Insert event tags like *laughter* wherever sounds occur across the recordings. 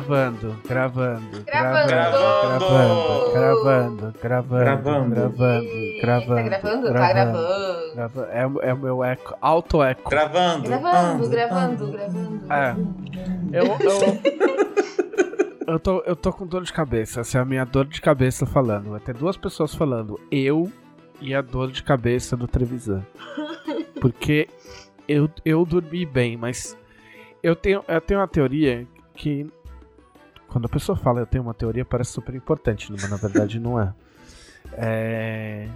Gravando, gravando, Gravando. gravando, gravando, gravando, Gravando. gravando, gravando. Tá gravando? Tá gravando. É, o- é o meu eco, auto-eco. Gravando. Gravando, ando, gravando, ando. gravando. É. Eu, eu, *laughs* eu, tô, eu tô com dor de cabeça. Essa é a minha dor de cabeça falando. Vai ter duas pessoas falando. Eu e a dor de cabeça do Trevisan. *laughs* Porque eu, eu dormi bem, mas eu tenho, eu tenho uma teoria que. Quando a pessoa fala eu tenho uma teoria, parece super importante, mas na verdade não é. *laughs* É.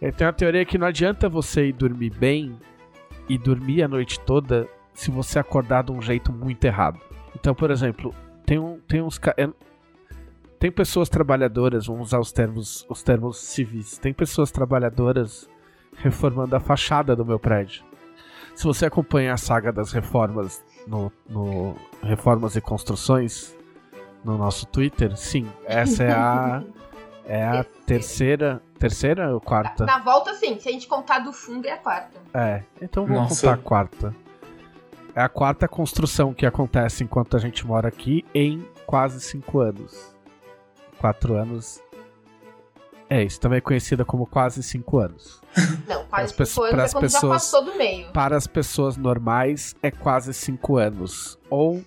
Eu tenho uma teoria que não adianta você ir dormir bem e dormir a noite toda se você acordar de um jeito muito errado. Então, por exemplo, tem, um, tem uns. eu- Tem pessoas trabalhadoras, vamos usar os termos, os termos civis. Tem pessoas trabalhadoras reformando a fachada do meu prédio. Se você acompanha a saga das reformas no, no Reformas e Construções no nosso Twitter, sim, essa é a é a *laughs* terceira, terceira ou quarta? Na volta, sim. Se a gente contar do fundo, é a quarta. É, então vamos Nossa. contar a quarta. É a quarta construção que acontece enquanto a gente mora aqui em quase cinco anos. Quatro anos. É, isso também é conhecida como quase cinco anos. *laughs* Não, quase pesso- cinco anos é quando já pessoas- passou do meio. Para as pessoas normais, é quase cinco anos. Ou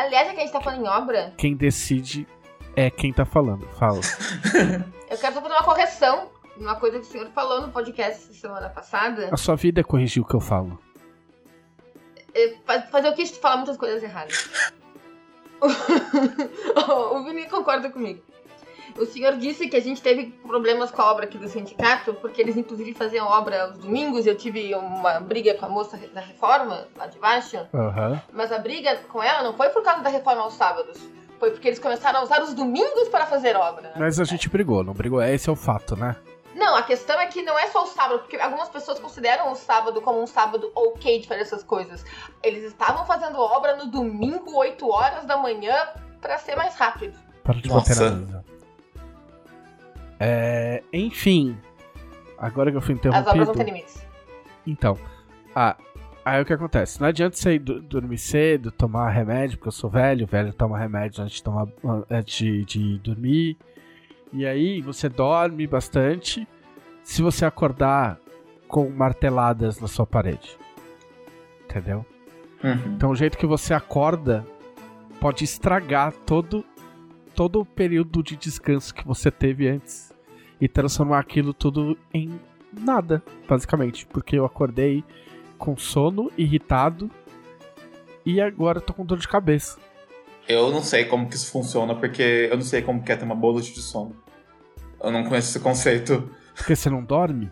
Aliás, já que a gente tá falando em obra, quem decide é quem tá falando. Fala. *laughs* eu quero só fazer uma correção. Uma coisa que o senhor falou no podcast semana passada. A sua vida é corrigir o que eu falo. É, fa- fazer o que falar muitas coisas erradas. *laughs* o Vini concorda comigo. O senhor disse que a gente teve problemas com a obra aqui do sindicato, porque eles inclusive faziam obra aos domingos. Eu tive uma briga com a moça da reforma lá de baixo. Aham. Mas a briga com ela não foi por causa da reforma aos sábados. Foi porque eles começaram a usar os domingos para fazer obra. Mas a gente brigou, não brigou? Esse é o fato, né? Não, a questão é que não é só o sábado, porque algumas pessoas consideram o sábado como um sábado ok de fazer essas coisas. Eles estavam fazendo obra no domingo, 8 horas da manhã, pra ser mais rápido. Para de Nossa. bater na mesa. É, enfim. Agora que eu fui As obras não têm interrompido. limites. Então. Ah, aí o que acontece? Não adianta você ir do- dormir cedo, tomar remédio, porque eu sou velho, velho toma remédio antes de, tomar, antes de, de dormir. E aí você dorme bastante se você acordar com marteladas na sua parede. Entendeu? Uhum. Então o jeito que você acorda pode estragar todo todo o período de descanso que você teve antes e transformar aquilo tudo em nada, basicamente, porque eu acordei com sono, irritado e agora eu tô com dor de cabeça. Eu não sei como que isso funciona, porque eu não sei como que é ter uma boa noite de sono. Eu não conheço esse conceito. Porque você não dorme?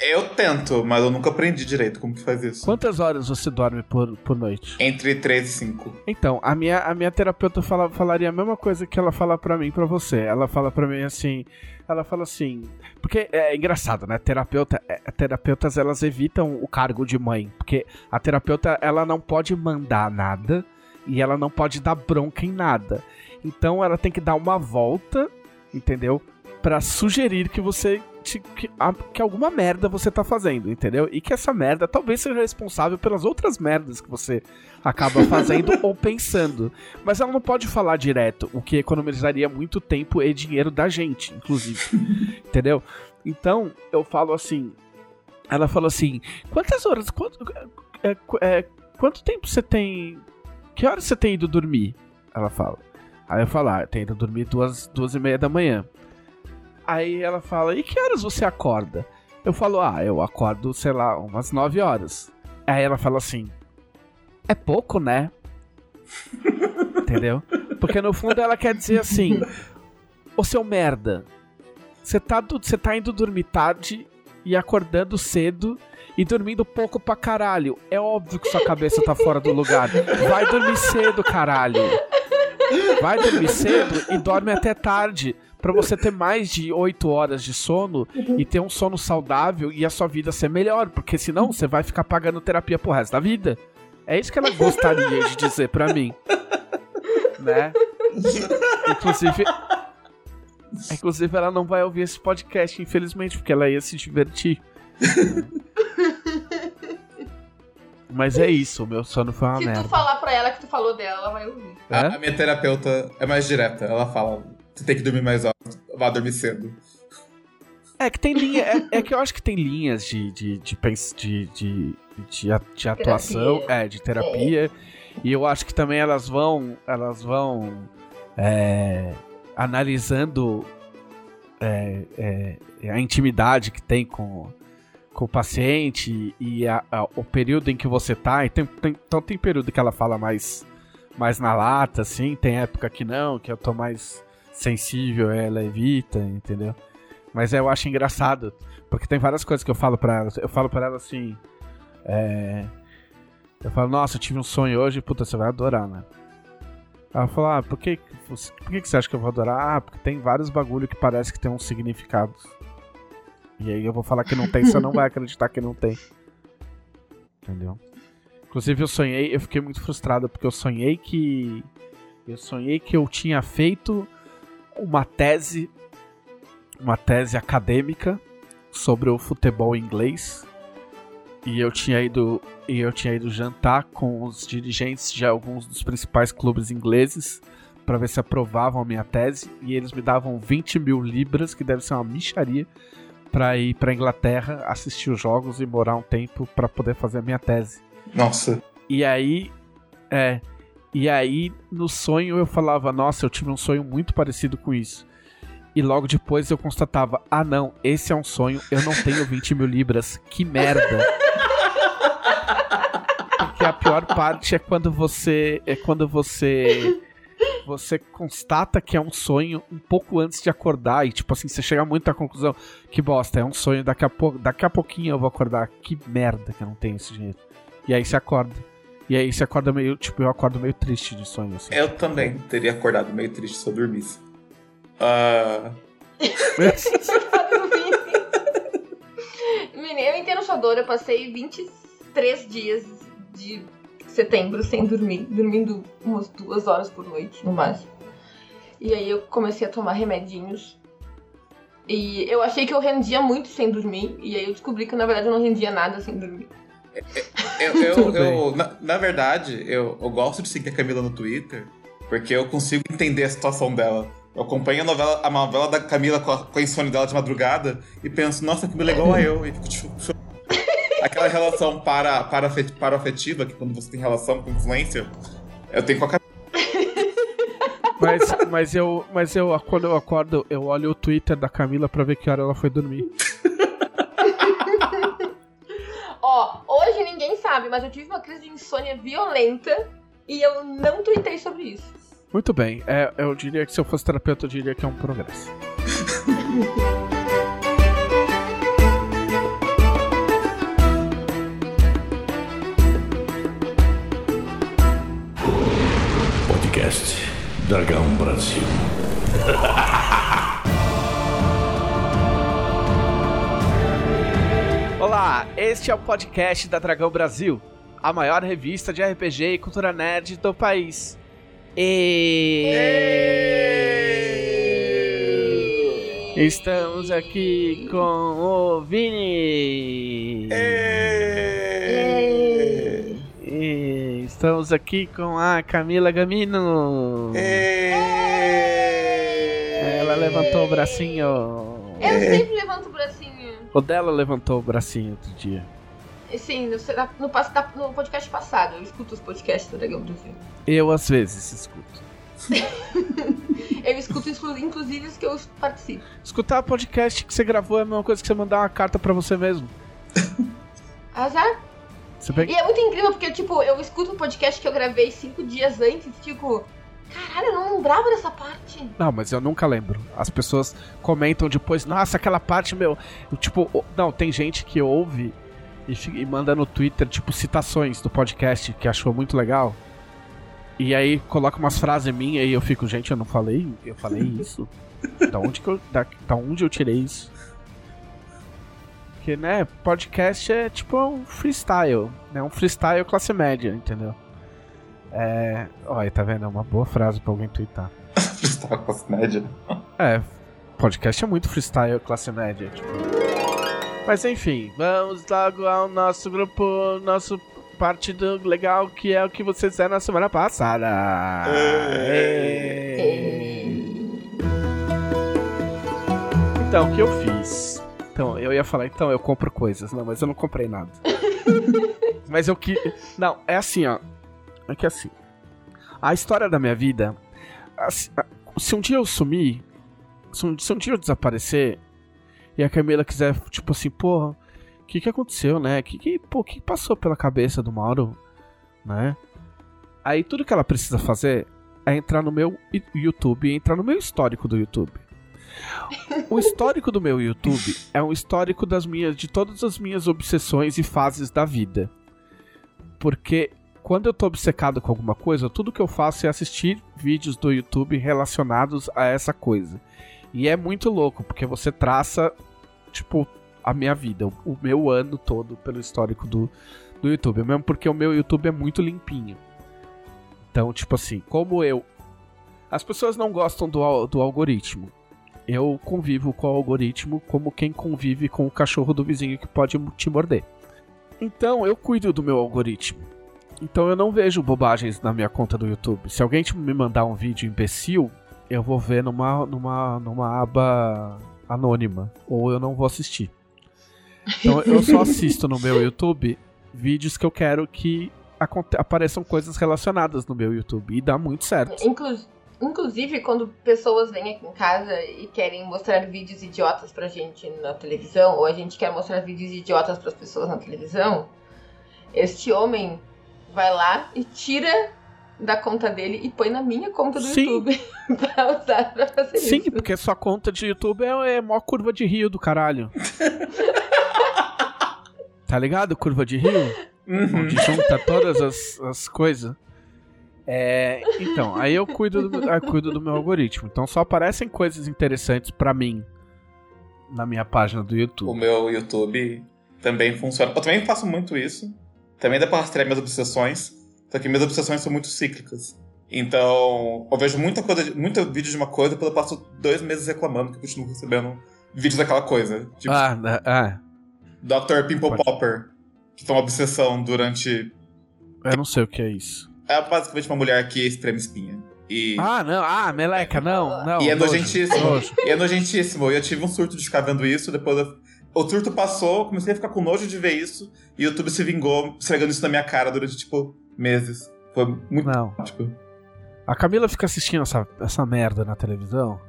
Eu tento, mas eu nunca aprendi direito como que faz isso. Quantas horas você dorme por, por noite? Entre 3 e 5. Então, a minha, a minha terapeuta fala, falaria a mesma coisa que ela fala pra mim, pra você. Ela fala pra mim assim, ela fala assim, porque é engraçado, né? Terapeuta, é, terapeutas elas evitam o cargo de mãe, porque a terapeuta ela não pode mandar nada e ela não pode dar bronca em nada. Então ela tem que dar uma volta, entendeu? Pra sugerir que você te- que, a- que alguma merda você tá fazendo, entendeu? E que essa merda talvez seja responsável pelas outras merdas que você acaba fazendo *laughs* ou pensando. Mas ela não pode falar direto, o que economizaria muito tempo e dinheiro da gente, inclusive. *laughs* entendeu? Então, eu falo assim. Ela falou assim: quantas horas. Quanto, é, é, quanto tempo você tem. Que horas você tem ido dormir? Ela fala. Aí eu falo, ah, eu tenho ido dormir duas, duas e meia da manhã. Aí ela fala, e que horas você acorda? Eu falo, ah, eu acordo, sei lá, umas 9 horas. Aí ela fala assim, é pouco, né? *laughs* Entendeu? Porque no fundo ela quer dizer assim, ô seu merda, você tá, você tá indo dormir tarde e acordando cedo e dormindo pouco pra caralho. É óbvio que sua cabeça tá fora do lugar. Vai dormir cedo, caralho. Vai dormir cedo e dorme até tarde. Pra você ter mais de 8 horas de sono e ter um sono saudável e a sua vida ser melhor. Porque senão você vai ficar pagando terapia pro resto da vida. É isso que ela gostaria de dizer pra mim. Né? Inclusive. Inclusive, ela não vai ouvir esse podcast, infelizmente, porque ela ia se divertir. Mas é isso, o meu sono foi uma Se merda. tu falar pra ela que tu falou dela, ela vai ouvir. A, É? a minha terapeuta é mais direta. Ela fala: você tem que dormir mais horas, vá dormir cedo. É que tem linha, é, é que eu acho que tem linhas de, de, de, pens- de, de, de, de atuação, é, de terapia. E eu acho que também elas vão, elas vão é, analisando é, é, a intimidade que tem com, com o paciente e a- a- o período em que você tá. E tem, tem- então tem período que ela fala mais, mais na lata, assim, tem época que não, que eu tô mais sensível, ela evita, entendeu? Mas eu acho engraçado, porque tem várias coisas que eu falo pra ela. Eu falo pra ela assim. É... Eu falo, nossa, eu tive um sonho hoje, puta, você vai adorar, né? Ela fala, ah, por que, por que, você acha que eu vou adorar? Ah, porque tem vários bagulho que parece que tem uns significados. E aí eu vou falar que não tem, você não vai acreditar que não tem. Entendeu? Inclusive eu sonhei, eu fiquei muito frustrado, porque eu sonhei que. Eu sonhei que eu tinha feito uma tese uma tese acadêmica sobre o futebol inglês e eu tinha ido e eu tinha ido jantar com os dirigentes de alguns dos principais clubes ingleses para ver se aprovavam a minha tese e eles me davam 20 mil libras que deve ser uma micharia para ir para Inglaterra assistir os jogos e morar um tempo para poder fazer a minha tese Nossa. e aí, é. E aí, no sonho eu falava, nossa, eu tive um sonho muito parecido com isso. E logo depois eu constatava, ah não, esse é um sonho, eu não tenho 20 mil libras, que merda. Porque a pior parte é quando você. É quando você. Você constata que é um sonho um pouco antes de acordar. E tipo assim, você chega muito à conclusão que bosta, é um sonho, daqui a, pou, daqui a pouquinho eu vou acordar. Que merda que eu não tenho esse dinheiro. E aí você acorda. E aí você acorda meio, tipo, eu acordo meio triste de sonho, assim. Eu também teria acordado meio triste se eu dormisse. Ah, *laughs* Menina, eu entendo sua dor. Eu passei 23 dias de setembro sem dormir. Dormindo umas duas horas por noite, no máximo. E aí eu comecei a tomar remedinhos. E eu achei que eu rendia muito sem dormir. E aí eu descobri que na verdade eu não rendia nada sem dormir. Eu, eu, eu- na, na verdade, eu, eu gosto de seguir a Camila no Twitter porque eu consigo entender a situação dela. Eu acompanho a novela, a novela da Camila com a, com a insônia dela de madrugada e penso, nossa, que igual a eu. E fico tipo, *laughs* Aquela relação para, para, para afetiva, que quando você tem relação com influência, eu tenho com a Camila. Mas, mas eu, mas eu, quando eu acordo, eu olho o Twitter da Camila pra ver que hora ela foi dormir. *laughs* Ó, hoje ninguém sabe, mas eu tive uma crise de insônia violenta e eu não tuitei sobre isso. Muito bem, é, eu diria que se eu fosse terapeuta, eu diria que é um progresso. Podcast Dragão Brasil. *laughs* Olá, este é o podcast da Dragão Brasil, a maior revista de RPG e cultura nerd do país. E... Estamos aqui com o Vini. E estamos aqui com a Camila Gamino. Ela levantou o bracinho. Eu sempre levanto o bracinho. O dela levantou o bracinho outro dia. Sim, no, no, no podcast passado, eu escuto os podcasts do Dragão Brasil. Eu às vezes escuto. *laughs* Eu escuto inclusive os que eu participo. Escutar podcast que você gravou é a mesma coisa que você mandar uma carta pra você mesmo. *laughs* Azar. Você pega... E é muito incrível porque, tipo, eu escuto um podcast que eu gravei cinco dias antes, tipo, caralho, eu não lembrava dessa parte. Não, mas eu nunca lembro. As pessoas comentam depois, nossa, aquela parte, meu. Tipo, não, tem gente que ouve e, e manda no Twitter, tipo, citações do podcast que achou muito legal. E aí coloca umas frases minhas e eu fico, gente, eu não falei, eu falei *laughs* isso. da onde que eu, da, da onde eu tirei isso? Porque, né, podcast é tipo um freestyle, né? Um freestyle classe média, entendeu? É. Olha, tá vendo? É uma boa frase pra alguém twittar. Com as médias. É, podcast é muito freestyle classe média, tipo. Mas enfim, vamos logo ao nosso grupo, nosso parte do legal que é o que vocês fizeram na semana passada. Então, o que eu fiz? Então, eu ia falar, então, eu compro coisas. Não, mas eu não comprei nada. *laughs* mas eu que. Não, é assim, ó. É que assim. A história da minha vida. assim, se um dia eu sumir. Se um, se um dia eu desaparecer. E a Camila quiser, tipo assim, porra, o que que aconteceu, né? Que que, pô, que passou pela cabeça do Mauro, né? Aí tudo que ela precisa fazer é entrar no meu YouTube entrar no meu histórico do YouTube. O histórico do meu YouTube é um histórico das minhas de todas as minhas obsessões e fases da vida. Porque quando eu tô obcecado com alguma coisa, tudo que eu faço é assistir vídeos do YouTube relacionados a essa coisa. E é muito louco, porque você traça, tipo, a minha vida, o, meu ano todo pelo histórico do, do YouTube. Mesmo porque o meu YouTube é muito limpinho. Então, tipo assim, como eu. As pessoas não gostam do, do algoritmo. Eu convivo com o algoritmo como quem convive com o cachorro do vizinho que pode te morder. Então, eu cuido do meu algoritmo. Então, eu não vejo bobagens na minha conta do YouTube. Se alguém me mandar um vídeo imbecil, eu vou ver numa, numa, numa aba anônima. Ou eu não vou assistir. Então, eu só *laughs* assisto no meu YouTube vídeos que eu quero que apareçam coisas relacionadas no meu YouTube. E dá muito certo. Inclu- Inclusive, quando pessoas vêm aqui em casa e querem mostrar vídeos idiotas pra gente na televisão, ou a gente quer mostrar vídeos idiotas pras pessoas na televisão, este homem vai lá e tira da conta dele e põe na minha conta do Sim. YouTube *laughs* pra usar pra fazer Sim, isso. porque sua conta de YouTube é, é mó curva de rio do caralho. *laughs* tá ligado? Curva de rio? Uhum. Onde junta todas as, as coisas. É, então, aí eu cuido, do, eu cuido do meu algoritmo. Então só aparecem coisas interessantes pra mim na minha página do O YouTube. meu YouTube também funciona. Eu também faço muito isso. Também dá pra rastrear minhas obsessões. Só que minhas obsessões são muito cíclicas. Então, eu vejo muita coisa, muito vídeo de uma coisa, depois eu passo dois meses reclamando que eu continuo recebendo vídeos daquela coisa. Tipo, Ah, ah, Dr. Pimple Pode. Popper, que foi uma obsessão durante. eu não sei o que é isso. É basicamente uma mulher que espreme espinha. E, Ah, não, ah, meleca, não, não. e é nojo, nojentíssimo. nojo. E é nojentíssimo. E eu tive um surto de ficar vendo isso, depois eu- o surto passou, comecei a ficar com nojo de ver isso, e o YouTube se vingou, esfregando isso na minha cara durante, tipo, meses. Foi muito Não. tipo. A Camila fica assistindo essa, essa merda na televisão.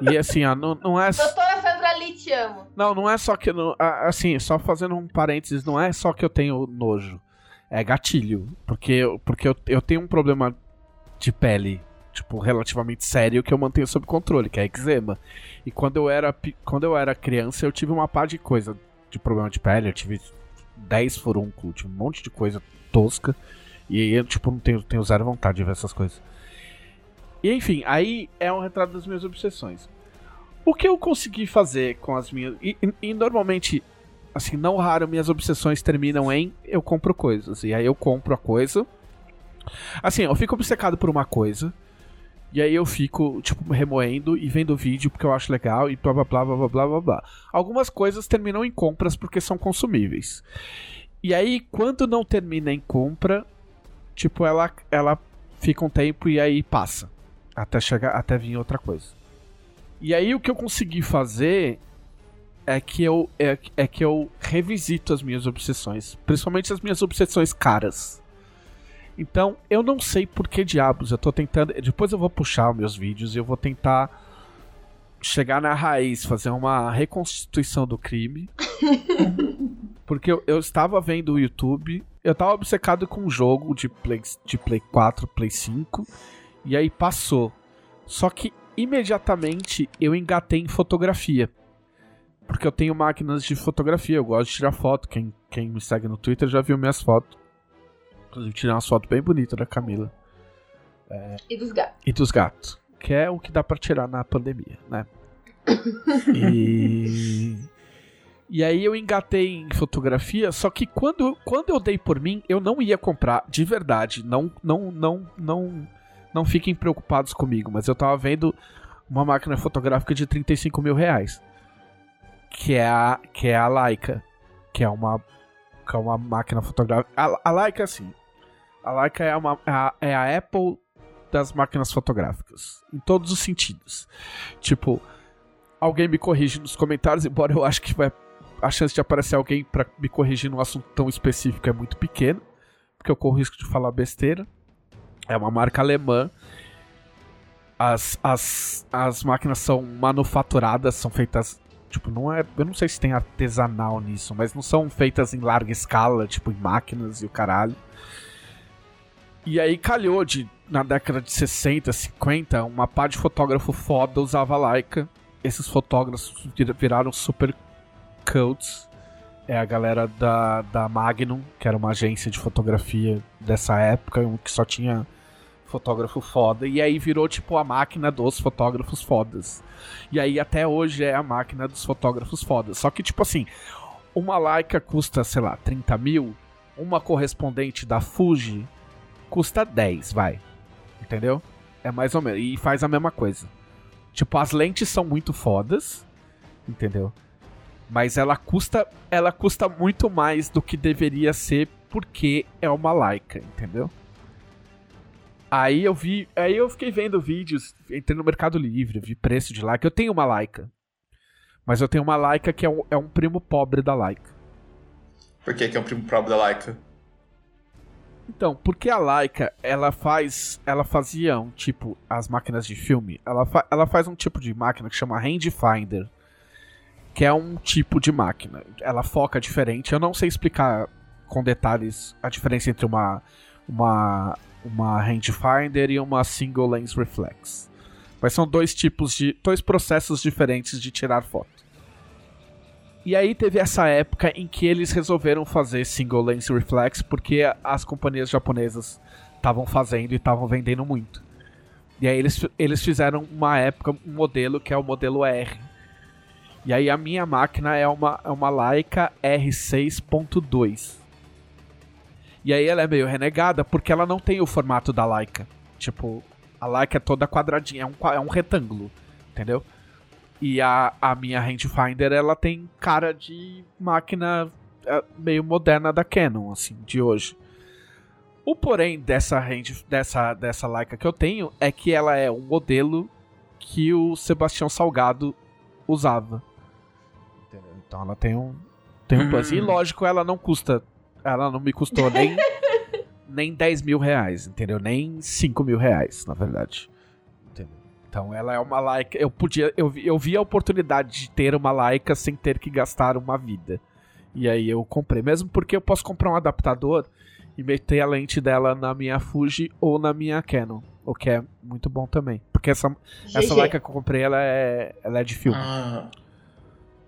E assim, ó, não, não é. Doutora Sandra Lee, te amo. Não, não é só que. não- Assim, só fazendo um parênteses, não é só que eu tenho nojo. É gatilho. Porque, porque eu, eu tenho um problema de pele, tipo, relativamente sério que eu mantenho sob controle, que é eczema. E quando eu era, quando eu era criança, eu tive uma par de coisa de problema de pele. Eu tive 10 furúnculos, tive um monte de coisa tosca. E aí eu, tipo, não tenho, tenho zero vontade de ver essas coisas. E enfim, aí é um retrato das minhas obsessões. O que eu consegui fazer com as minhas. E, e- e normalmente, assim, não raro, minhas obsessões terminam em eu compro coisas. E aí eu compro a coisa. Assim, eu fico obcecado por uma coisa. E aí eu fico, tipo, remoendo e vendo o vídeo porque eu acho legal e blá blá blá blá blá blá blá. Algumas coisas terminam em compras porque são consumíveis. E aí, quando não termina em compra, tipo, ela, ela fica um tempo e aí passa. Até chegar, até vir outra coisa. E aí o que eu consegui fazer é que eu, é, é que eu revisito as minhas obsessões. Principalmente as minhas obsessões caras. Então, eu não sei por que diabos eu tô tentando, depois eu vou puxar os meus vídeos e eu vou tentar chegar na raiz, fazer uma reconstituição do crime. *laughs* Porque eu, eu estava vendo o YouTube, eu estava obcecado com um jogo de Play, de Play 4, Play 5, e aí passou. Só que imediatamente eu engatei em fotografia. Porque eu tenho máquinas de fotografia, eu gosto de tirar foto. Quem, quem me segue no Twitter já viu minhas fotos. Inclusive, tirei umas fotos bem bonitas da Camila E dos gatos. e dos gatos. Que é o que dá pra tirar na pandemia, né? *laughs* e. E aí eu engatei em fotografia, só que quando, quando eu dei por mim, eu não ia comprar, de verdade. Não, não, não, não, não fiquem preocupados comigo, mas eu tava vendo uma máquina fotográfica de 35 mil reais. Que é a, que é a Leica. Que é uma que é uma máquina fotográfica. A, a Leica, assim. A Leica é, uma, é a, é a Apple das máquinas fotográficas. Em todos os sentidos. Tipo, alguém me corrige nos comentários, embora eu acho que vai, a chance de aparecer alguém para me corrigir num assunto tão específico é muito pequena. Porque eu corro o risco de falar besteira. É uma marca alemã. As, as, as máquinas são manufaturadas, são feitas Tipo, não é. Eu não sei se tem artesanal nisso, mas não são feitas em larga escala, tipo, em máquinas e o caralho. E aí calhou de, na década de 60, 50, uma pá de fotógrafo foda usava Leica. Esses fotógrafos viraram super cults. É a galera da, da Magnum, que era uma agência de fotografia dessa época, que só tinha fotógrafo foda. E aí virou tipo a máquina dos fotógrafos fodas. E aí até hoje é a máquina dos fotógrafos fodas. Só que, tipo assim, uma Leica custa, sei lá, 30 mil. Uma correspondente da Fuji custa 10, vai. Entendeu? É mais ou menos. E faz a mesma coisa. Tipo, as lentes são muito fodas. Entendeu? Mas ela custa, ela custa muito mais do que deveria ser porque é uma Leica, entendeu? Aí eu vi, aí eu fiquei vendo vídeos, entrei no Mercado Livre, vi preço de Leica. Eu tenho uma Leica. Mas eu tenho uma Leica que é um, é um primo pobre da Leica. Por que, que é um primo pobre da Leica? Então, porque a Leica, ela faz. Ela fazia um tipo. As máquinas de filme. Ela, fa, ela faz um tipo de máquina que chama Rangefinder. Que é um tipo de máquina. Ela foca diferente. Eu não sei explicar com detalhes a diferença entre uma. Uma, uma rangefinder e uma single lens reflex. Mas são dois tipos de. dois processos diferentes de tirar foto. E aí teve essa época em que eles resolveram fazer single lens reflex porque as companhias japonesas estavam fazendo e estavam vendendo muito. E aí eles, eles fizeram uma época, um modelo que é o modelo R. E aí a minha máquina é uma, é uma Leica R6.2. E aí ela é meio renegada porque ela não tem o formato da Leica. Tipo, a Leica é toda quadradinha, é um, é um retângulo, entendeu? E a, a minha rangefinder, ela tem cara de máquina é, meio moderna da Canon, assim, de hoje. O porém dessa range, dessa, dessa Leica que eu tenho é que ela é um modelo que o Sebastião Salgado usava. Entendeu? Então ela tem um tem um plus. E Hum. lógico, ela não custa. Ela não me custou nem, *laughs* nem 10 mil reais, entendeu? Nem 5 mil reais, na verdade. Então ela é uma Leica. Eu podia. Eu, vi- eu vi a oportunidade de ter uma Leica sem ter que gastar uma vida. E aí eu comprei. Mesmo porque eu posso comprar um adaptador e meter a lente dela na minha Fuji ou na minha Canon. O que é muito bom também. Porque essa, essa. Leica que eu comprei, ela é, ela é de filme. Ah,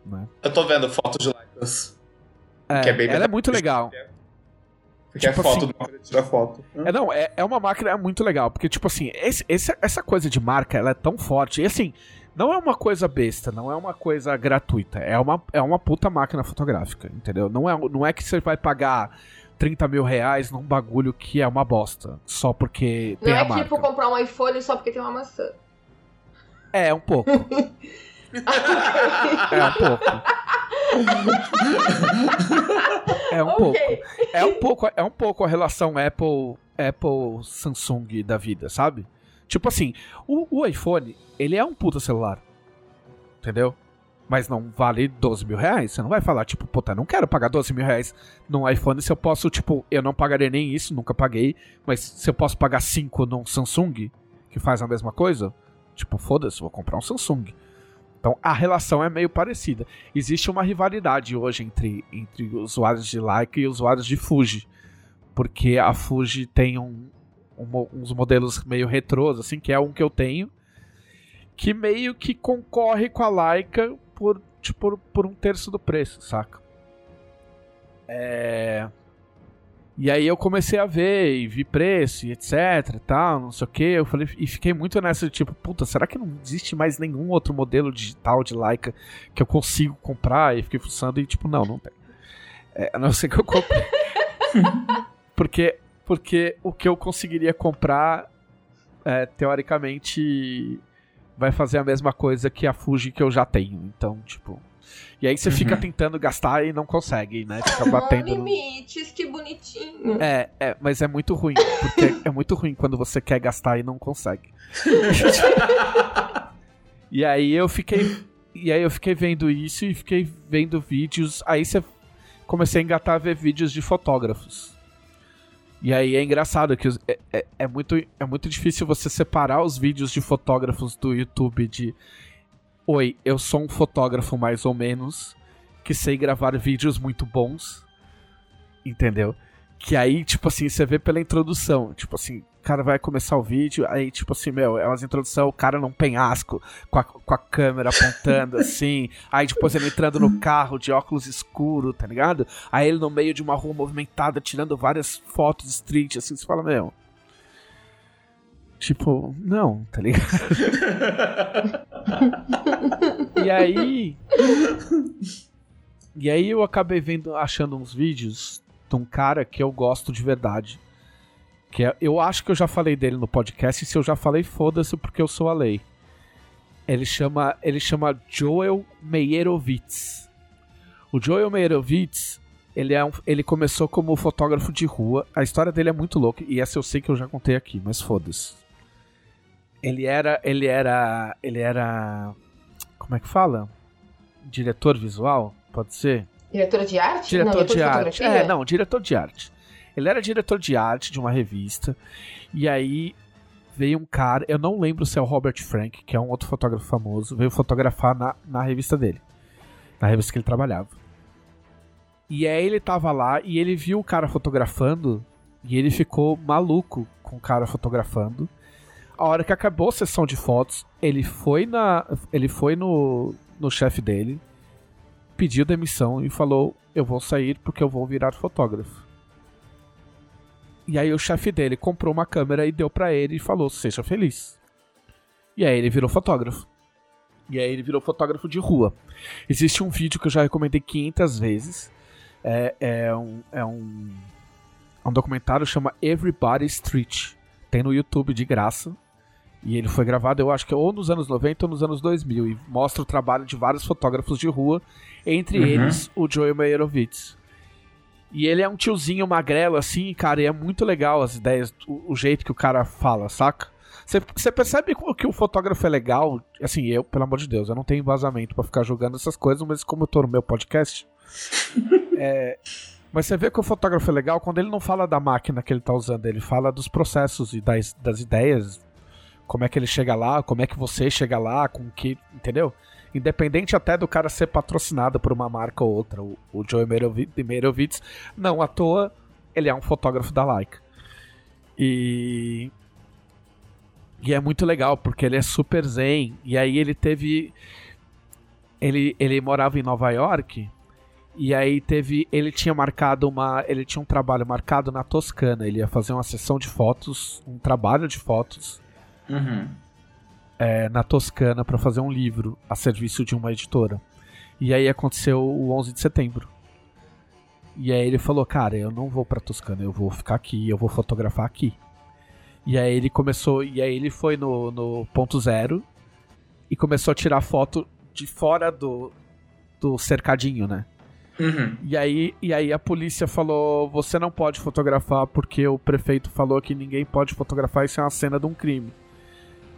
Né? eu tô vendo fotos de Leicas. É, que é bem ela é muito legal. Porque Tipo é foto assim- do tira foto. É, não, é, é uma máquina muito legal, porque, tipo assim, esse, esse- essa coisa de marca, ela é tão forte, e assim, não é uma coisa besta, não é uma coisa gratuita, é uma, é uma puta máquina fotográfica, entendeu? Não é, não é que você vai pagar 30 mil reais num bagulho que é uma bosta, só porque Não tem a é marca. tipo comprar um iPhone só porque tem uma maçã. É, um pouco. *laughs* é, um pouco. *laughs* É um pouco. ok. É um *laughs* pouco, é um pouco a relação Apple, Apple Samsung da vida, sabe? Tipo assim, o, o iPhone, ele é um puta celular. Entendeu? Mas não vale 12 mil reais. Você não vai falar, tipo, puta, não quero pagar 12 mil reais num iPhone se eu posso, tipo, eu não pagaria nem isso, nunca paguei. Mas se eu posso pagar 5 num Samsung, que faz a mesma coisa, tipo, foda-se, vou comprar um Samsung. Então a relação é meio parecida. Existe uma rivalidade hoje entre, entre usuários de Leica e usuários de Fuji. Porque a Fuji tem um, um uns modelos meio retrôs, assim, que é um que eu tenho, que meio que concorre com a Leica por, tipo, por um terço do preço, saca? É... E aí eu comecei a ver e vi preço e etc e tal, não sei o que. Eu falei, e fiquei muito nessa, tipo, puta, será que não existe mais nenhum outro modelo digital de Leica que eu consigo comprar? E fiquei fuçando e, tipo, não, não tem. É, a não ser que eu compre. *laughs* porque, porque o que eu conseguiria comprar, é, teoricamente, vai fazer a mesma coisa que a Fuji que eu já tenho. Então, tipo, E aí você fica Uhum. tentando gastar e não consegue, né? Fica batendo. no- limites, que bonitinho. É, é, mas é muito ruim, porque é muito ruim quando você quer gastar e não consegue. *laughs* e aí eu fiquei. E aí eu fiquei vendo isso e fiquei vendo vídeos. Aí você comecei a engatar a ver vídeos de fotógrafos. E aí é engraçado que é, é, é muito, é muito difícil você separar os vídeos de fotógrafos do YouTube de Oi, eu sou um fotógrafo mais ou menos, que sei gravar vídeos muito bons. Entendeu? Que aí, tipo assim, você vê pela introdução. Tipo assim, o cara vai começar o vídeo, aí, tipo assim, meu, é umas introdução, o cara num penhasco, com a, com a câmera apontando *laughs* assim. Aí depois ele entrando no carro de óculos escuro, tá ligado? Aí ele no meio de uma rua movimentada, tirando várias fotos street, assim, você fala, meu. Tipo, não, tá ligado? *laughs* e aí. E aí eu acabei vendo, achando uns vídeos de um cara que eu gosto de verdade. Que é, eu acho que eu já falei dele no podcast, e se eu já falei, foda-se, porque eu sou a lei. Ele chama, ele chama Joel Meyerowitz. O Joel Meyerowitz, ele, é um, ele começou como fotógrafo de rua. A história dele é muito louca, e essa eu sei que eu já contei aqui, mas foda-se. Ele era, ele era, ele era, como é que fala? Diretor visual, pode ser? Diretor de arte? Diretor não, de arte. fotografia? É, não, diretor de arte. Ele era diretor de arte de uma revista. E aí veio um cara, eu não lembro se é o Robert Frank, que é um outro fotógrafo famoso, veio fotografar na, na revista dele. Na revista que ele trabalhava. E aí ele tava lá e ele viu o cara fotografando e ele ficou maluco com o cara fotografando. A hora que acabou a sessão de fotos, ele foi na ele foi no, no chefe dele, pediu demissão e falou: "Eu vou sair porque eu vou virar fotógrafo". E aí o chefe dele comprou uma câmera e deu pra ele e falou: "Seja feliz". E aí ele virou fotógrafo. E aí ele virou fotógrafo de rua. Existe um vídeo que eu já recomendei 500 vezes. É, é um, é um, é um documentário chama Everybody Street. Tem no YouTube de graça. E ele foi gravado, eu acho que ou nos anos 90 ou nos anos 2000. E mostra o trabalho de vários fotógrafos de rua, entre Uhum. eles o Joel Meyerowitz. E ele é um tiozinho magrelo, assim, cara, e é muito legal as ideias, o, o jeito que o cara fala, saca? Você- percebe que o fotógrafo é legal? Assim, eu, pelo amor de Deus, eu não tenho embasamento pra ficar julgando essas coisas, mas como eu tô no meu podcast. *laughs* é, mas você vê que o fotógrafo é legal quando ele não fala da máquina que ele tá usando, ele fala dos processos e das, das ideias, como é que ele chega lá, como é que você chega lá, com que. Entendeu? Independente até do cara ser patrocinado por uma marca ou outra. O, o Joe Meyerowitz, não à toa, ele é um fotógrafo da Leica. E. E é muito legal, porque ele é super zen. E aí ele teve. Ele, ele morava em Nova York. E aí teve. Ele tinha marcado uma. Ele tinha um trabalho marcado na Toscana. Ele ia fazer uma sessão de fotos, um trabalho de fotos Uhum. é, na Toscana para fazer um livro a serviço de uma editora. E aí aconteceu o 11 de setembro. E aí ele falou, cara, eu não vou pra Toscana, eu vou ficar aqui, eu vou fotografar aqui. E aí ele começou, e aí ele foi no, no ponto zero e começou a tirar foto de fora do, do cercadinho, né? Uhum. E aí, e aí a polícia falou: você não pode fotografar porque o prefeito falou que ninguém pode fotografar, isso é uma cena de um crime.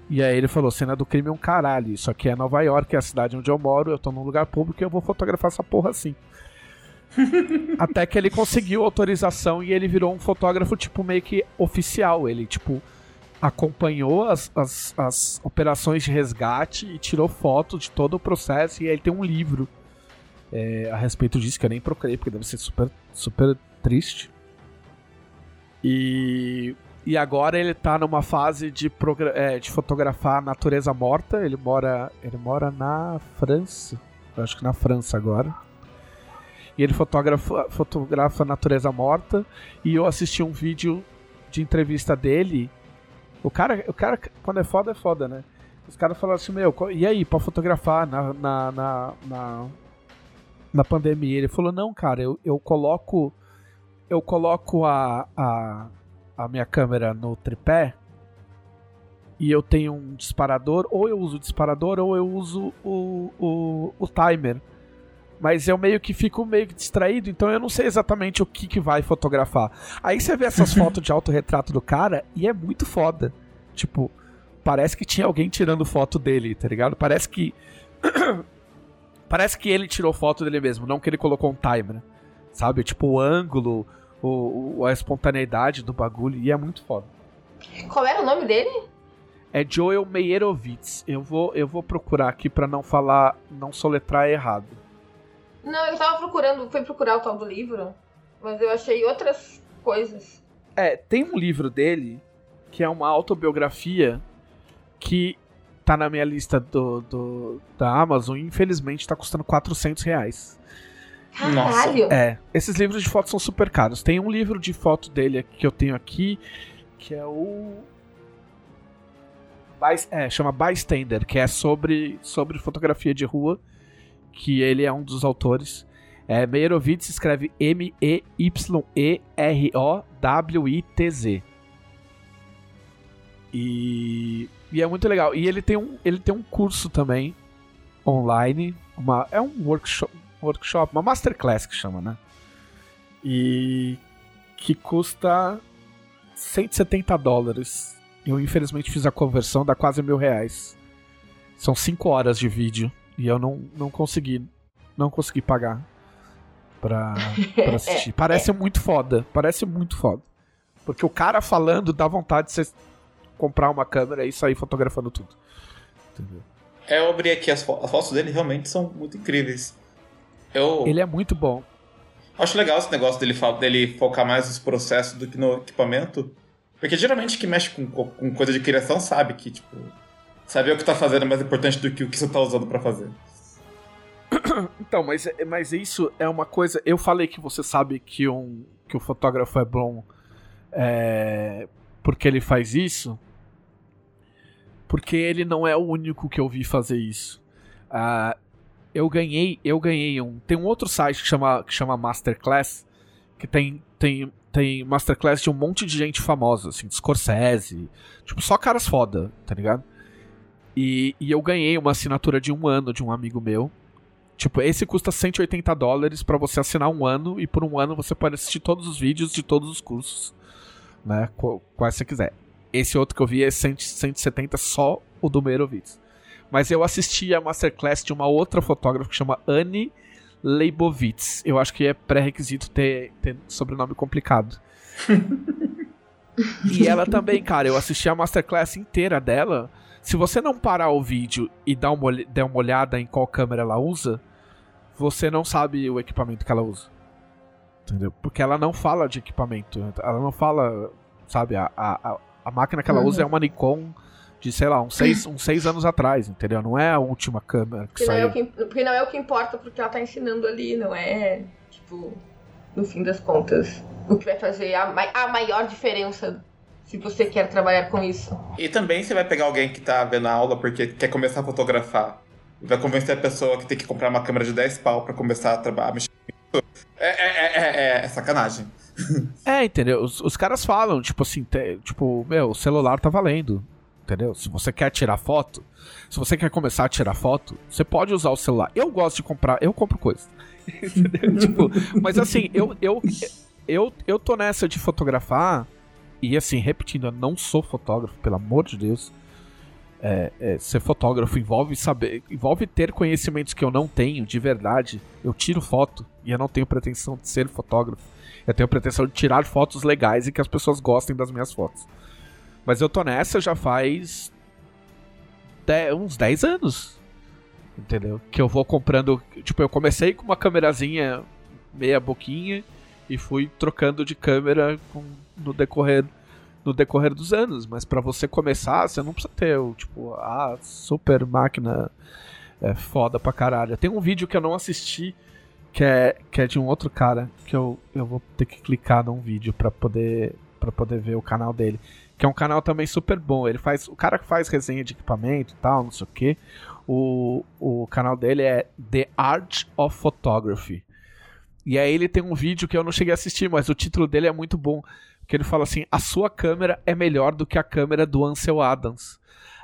E aí ele falou: cena do crime é um caralho, isso aqui é Nova York, é a cidade onde eu moro, eu tô num lugar público e eu vou fotografar essa porra assim. *laughs* Até que ele conseguiu autorização e ele virou um fotógrafo, tipo, meio que oficial. Ele, tipo, acompanhou as, as, as operações de resgate e tirou foto de todo o processo. E aí ele tem um livro é, a respeito disso, que eu nem procurei, porque deve ser super, super triste. E, e agora ele tá numa fase de, é, de fotografar a natureza morta. Ele mora, ele mora na França. Eu acho que na França agora. E ele fotografa, fotografa a natureza morta. E eu assisti um vídeo de entrevista dele. O cara, o cara, quando é foda, é foda, né? Os caras falaram assim, meu, e aí, pra fotografar na, na, na, na, na pandemia? Ele falou, não, cara, eu, eu coloco. Eu coloco a, a, a minha câmera no tripé e eu tenho um disparador, ou eu uso o disparador ou eu uso o, o, o timer mas eu meio que fico meio que distraído, então eu não sei exatamente o que, que vai fotografar. Aí você vê essas *laughs* fotos de autorretrato do cara e é muito foda. Tipo, parece que tinha alguém tirando foto dele, tá ligado? Parece que. *coughs* parece que ele tirou foto dele mesmo, não que ele colocou um timer. Sabe? Tipo, o ângulo, o, o, a espontaneidade do bagulho, e é muito foda. Qual era o nome dele? É Joel Meyerowitz. Eu vou, eu vou procurar aqui para não falar, não soletrar errado. Não, eu tava procurando, fui procurar o tal do livro, mas eu achei outras coisas. É, tem um livro dele que é uma autobiografia que tá na minha lista do, do da Amazon e infelizmente tá custando 400 reais. Caralho! É, esses livros de foto são super caros. Tem um livro de foto dele que eu tenho aqui, que é o. É, chama Bystander, que é sobre, sobre fotografia de rua que ele é um dos autores. É, Meyerowitz escreve M-E-Y-E-R-O-W-I-T-Z. E, e é muito legal. E ele tem um, ele tem um curso também online. Uma, é um workshop, workshop, uma masterclass que chama, né? E que custa 170 dólares. Eu infelizmente fiz a conversão, dá quase mil reais. São 5 horas de vídeo. E eu não, não consegui. Não consegui pagar pra, *laughs* pra assistir. Parece muito foda. Parece muito foda. Porque o cara falando dá vontade de você comprar uma câmera e sair fotografando tudo. Entendeu? É, eu abri aqui as, fo as fotos dele realmente são muito incríveis. Eu... Ele é muito bom. Acho legal esse negócio dele, dele focar mais nos processos do que no equipamento. Porque geralmente quem mexe com, com coisa de criação sabe que, tipo, Saber o que tá fazendo é mais importante do que o que você tá usando para fazer. *coughs* Então, mas, mas isso é uma coisa. Eu falei que você sabe que um que o fotógrafo é bom é, porque ele faz isso. Porque ele não é o único que eu vi fazer isso. Uh, eu ganhei, eu ganhei um. Tem um outro site que chama, que chama Masterclass, que tem, tem, tem Masterclass de um monte de gente famosa, assim, de Scorsese. Tipo, só caras foda, tá ligado? E, e eu ganhei uma assinatura de um ano de um amigo meu. Tipo, esse custa 180 dólares para você assinar um ano e por um ano você pode assistir todos os vídeos de todos os cursos, né? Quais você quiser. Esse outro que eu vi é 100, 170 só o do Meirovitz. Mas eu assisti a masterclass de uma outra fotógrafa que chama Anne Leibovitz. Eu acho que é pré-requisito ter, ter sobrenome complicado. *laughs* e ela também, cara, eu assisti a masterclass inteira dela se você não parar o vídeo e dar uma, der uma olhada em qual câmera ela usa, você não sabe o equipamento que ela usa. Entendeu? Porque ela não fala de equipamento. Ela não fala, sabe, a, a, a máquina que ela uhum. usa é uma Nikon de, sei lá, uns seis, uns seis anos atrás, entendeu? Não é a última câmera que porque saiu. Não é que, porque não é o que importa, porque ela tá ensinando ali, não é, tipo, no fim das contas, o que vai fazer a, a maior diferença se você quer trabalhar com isso. E também você vai pegar alguém que tá vendo a aula porque quer começar a fotografar e vai convencer a pessoa que tem que comprar uma câmera de 10 pau pra começar a trabalhar. É, é, é, é, sacanagem. É, entendeu? Os, os caras falam, tipo assim, te, tipo, meu, o celular tá valendo. Entendeu? Se você quer tirar foto, se você quer começar a tirar foto, você pode usar o celular. Eu gosto de comprar, eu compro coisas. *laughs* *laughs* tipo, mas assim, eu, eu, eu, eu tô nessa de fotografar e assim, repetindo, eu não sou fotógrafo, pelo amor de Deus. É, é, ser fotógrafo envolve saber, envolve ter conhecimentos que eu não tenho de verdade. Eu tiro foto e eu não tenho pretensão de ser fotógrafo. Eu tenho pretensão de tirar fotos legais e que as pessoas gostem das minhas fotos. Mas eu tô nessa já faz dez, uns 10 anos. Entendeu? Que eu vou comprando. Tipo, eu comecei com uma câmerazinha meia boquinha e fui trocando de câmera com, no decorrer no decorrer dos anos, mas para você começar, você não precisa ter o tipo a super máquina é, foda pra caralho. Tem um vídeo que eu não assisti que é, que é de um outro cara que eu, eu vou ter que clicar num vídeo para poder para poder ver o canal dele, que é um canal também super bom. Ele faz o cara que faz resenha de equipamento e tal, não sei o que. O, o canal dele é The Art of Photography. E aí ele tem um vídeo que eu não cheguei a assistir, mas o título dele é muito bom. Que ele fala assim: a sua câmera é melhor do que a câmera do Ansel Adams.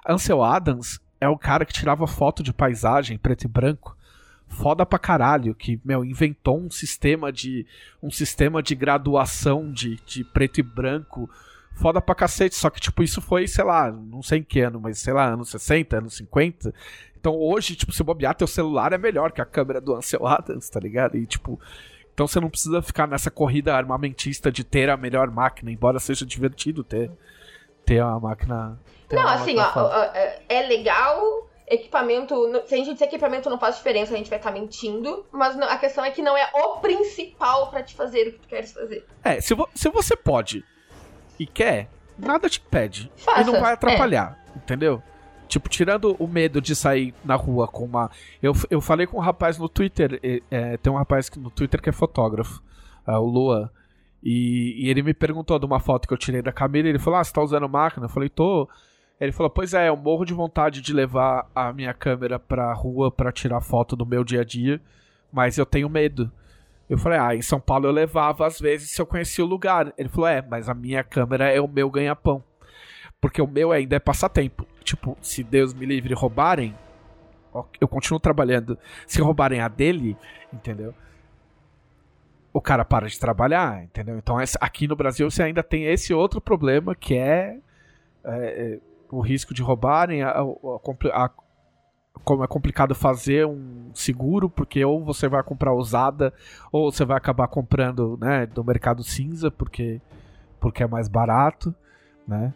Ansel Adams é o cara que tirava foto de paisagem preto e branco foda pra caralho, que, meu, inventou um sistema de um sistema de graduação de, de preto e branco foda pra cacete, só que, tipo, isso foi, sei lá, não sei em que ano, mas, sei lá, anos 60, anos 50, então hoje, tipo, se bobear, teu celular é melhor que a câmera do Ansel Adams, tá ligado? E, tipo, então você não precisa ficar nessa corrida armamentista de ter a melhor máquina, embora seja divertido ter, ter uma máquina. Ter Não, uma assim, máquina ó, é é legal, equipamento. Se a gente disser que equipamento não faz diferença, a gente vai estar mentindo. Mas a questão é que não é o principal pra te fazer o que tu queres fazer. É, se, vo- se você pode e quer, nada te impede. Faça, E não vai atrapalhar, entendeu? Tipo, tirando o medo de sair na rua com uma. Eu, eu falei com um rapaz no Twitter, é, tem um rapaz no Twitter que é fotógrafo, ah, o Lua. E, e ele me perguntou de uma foto que eu tirei da Camila. Ele falou: Ah, você tá usando máquina? Eu falei: Tô. Ele falou: Pois é, eu morro de vontade de levar a minha câmera pra rua pra tirar foto do meu dia a dia, mas eu tenho medo. Eu falei: Ah, em São Paulo eu levava às vezes se eu conhecia o lugar. Ele falou: É, mas a minha câmera é o meu ganha-pão. Porque o meu ainda é passatempo. Tipo, se Deus me livre roubarem, eu continuo trabalhando. Se roubarem a dele, entendeu? O cara para de trabalhar, entendeu? Então aqui no Brasil você ainda tem esse outro problema que é, é, é, o risco de roubarem, a, a- a- como é complicado fazer um seguro, porque ou você vai comprar usada, ou você vai acabar comprando né, do mercado cinza, porque, porque é mais barato, né?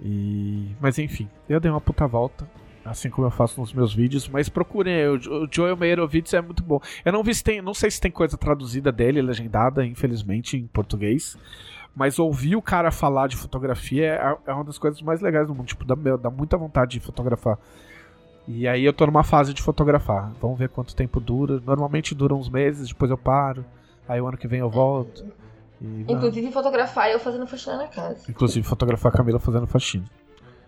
E, mas enfim, eu dei uma puta volta, assim como eu faço nos meus vídeos, mas procurem, o, o Joel Meirovitz é muito bom. Eu não vi se tem, não sei se tem coisa traduzida dele, legendada, infelizmente, em português. Mas ouvir o cara falar de fotografia é, é uma das coisas mais legais do mundo. Tipo, dá, dá muita vontade de fotografar. E aí eu tô numa fase de fotografar. Vamos ver quanto tempo dura. Normalmente dura uns meses, depois eu paro. Aí o ano que vem eu volto. E, Inclusive fotografar eu fazendo faxina na casa. Inclusive fotografar a Camila fazendo faxina.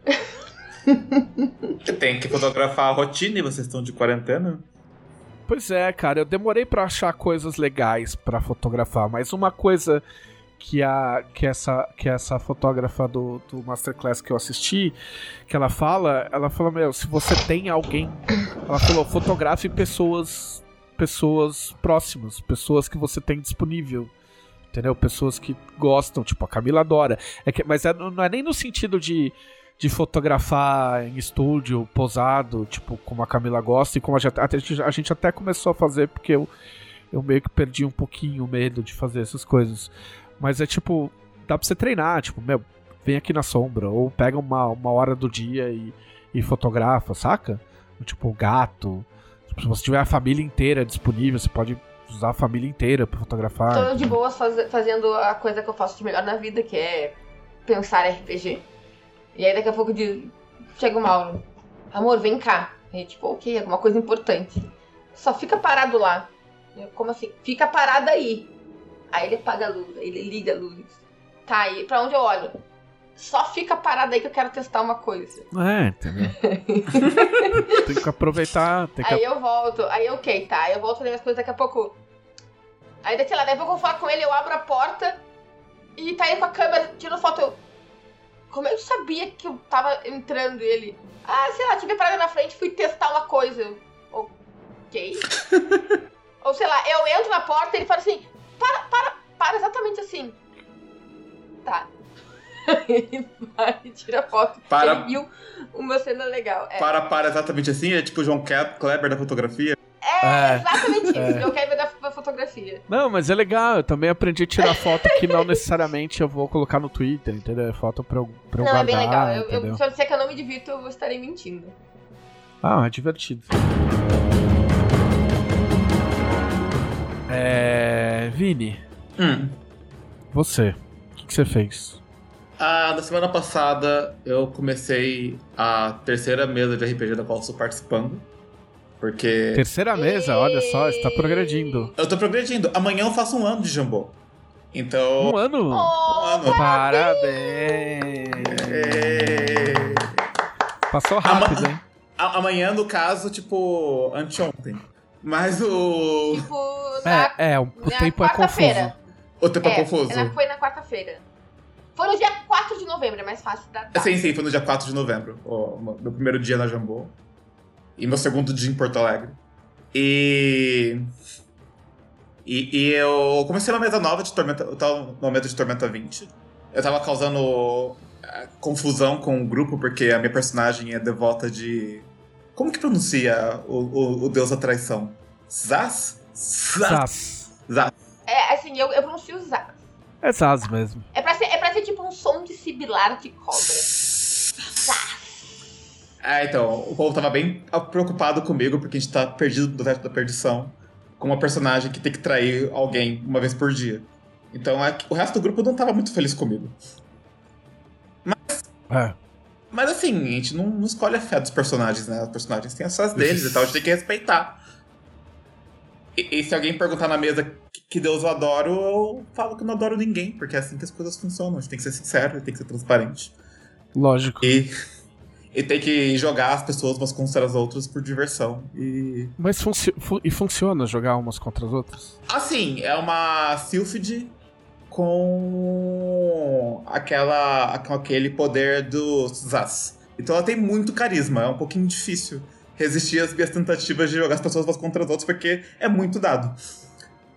*laughs* Tem que fotografar a rotina e vocês estão de quarentena? Pois é, cara, eu demorei pra achar coisas legais pra fotografar, mas uma coisa que a que essa que essa fotógrafa do, do masterclass que eu assisti, que ela fala, ela fala, meu, se você tem alguém, ela falou, fotografe pessoas pessoas próximas, pessoas que você tem disponível. Entendeu? Pessoas que gostam, tipo, a Camila adora. É que, mas é- não é nem no sentido de, de fotografar em estúdio, posado, tipo, como a Camila gosta e como a gente, a gente, até começou a fazer, porque eu, eu meio que perdi um pouquinho o medo de fazer essas coisas. Mas é tipo, dá pra você treinar, tipo, meu, vem aqui na sombra, ou pega uma, uma hora do dia e, e fotografa, saca? Tipo, gato. Tipo, se você tiver a família inteira disponível, você pode usar a família inteira pra fotografar. Tô de boas faz- fazendo a coisa que eu faço de melhor na vida, que é pensar RPG. E aí daqui a pouco diz, chega o Mauro, amor, vem cá. E tipo, ok, alguma coisa importante. Só fica parado lá. Eu, como assim? Fica parado aí. Aí ele apaga a luz, aí ele liga a luz. Tá aí, pra onde eu olho? Só fica parado aí que eu quero testar uma coisa. É, entendeu? *laughs* tem que aproveitar, tem que Aí eu volto, aí ok, tá. Aí eu volto fazer minhas coisas daqui a pouco. Aí daqui lá, daqui a pouco eu vou falar com ele, eu abro a porta e tá ele com a câmera tirando foto. Eu, como eu sabia que eu tava entrando ele? Ah, sei lá, tive parada na frente fui testar uma coisa. Ok. *laughs* Ou sei lá, eu entro na porta e ele fala assim: para, para, para, exatamente assim. Tá. *laughs* Ele vai e tira foto. Para- Ele viu uma cena legal. É. Para, para exatamente assim? É tipo o João Kleber da fotografia? É. Exatamente isso. É. Eu quero ver da fotografia. Não, mas é legal, eu também aprendi a tirar foto que não necessariamente eu vou colocar no Twitter, entendeu? É foto pra eu, pra eu não, é guardar, bem legal. Eu, entendeu? eu, se eu disser que eu não me divirto, eu estarei mentindo. Ah, é divertido. É... Vini, Hum. você, o que, que você fez? Ah, na semana passada eu comecei a terceira mesa de RPG da qual eu estou participando. Porque Terceira mesa, olha só, está progredindo. eu tô progredindo. Amanhã eu faço um ano de Jambô. Então. Um ano? Um ano. Parabéns! Passou rápido, hein? A- Amanhã, no caso, tipo, anteontem. Mas o. tipo, na, É, é, o tempo é quarta-feira. confuso. O tempo é, É, confuso. na- foi na quarta-feira. Foi no dia 4 de novembro, é mais fácil da data. Sim, sim, foi no dia 4 de novembro. O meu primeiro dia na Jambô. E meu segundo dia em Porto Alegre. E. E, e eu comecei uma mesa nova de Tormenta. Eu tava numa mesa de Tormenta 20. Eu tava causando eh, confusão com o grupo, porque a minha personagem é devota de. Como que pronuncia o, o, o deus da traição? Zaz? Zaz. Zaz. É, assim, eu, eu pronuncio Zaz. É Zaz mesmo. É pra, ser, é pra ser tipo um som de sibilar de cobra. Zaz. É, então, o povo tava bem preocupado comigo, porque a gente tá perdido do resto da perdição, com uma personagem que tem que trair alguém uma vez por dia. Então, é, o resto do grupo não tava muito feliz comigo. É. Mas assim, a gente não, não escolhe a fé dos personagens, né? Os personagens têm as suas deles e tal, a gente tem que respeitar. E, e se alguém perguntar na mesa que, Deus eu adoro, eu falo que eu não adoro ninguém, porque é assim que as coisas funcionam. A gente tem que ser sincero, tem que ser transparente. Lógico. E, e tem que jogar as pessoas umas contra as outras por diversão. E. Mas funci fu e funciona jogar umas contra as outras? Assim, é uma Sylphid com aquela com aquele poder do Zaz. Então ela tem muito carisma, é um pouquinho difícil resistir às minhas tentativas de jogar as pessoas umas contra as outras, porque é muito dado.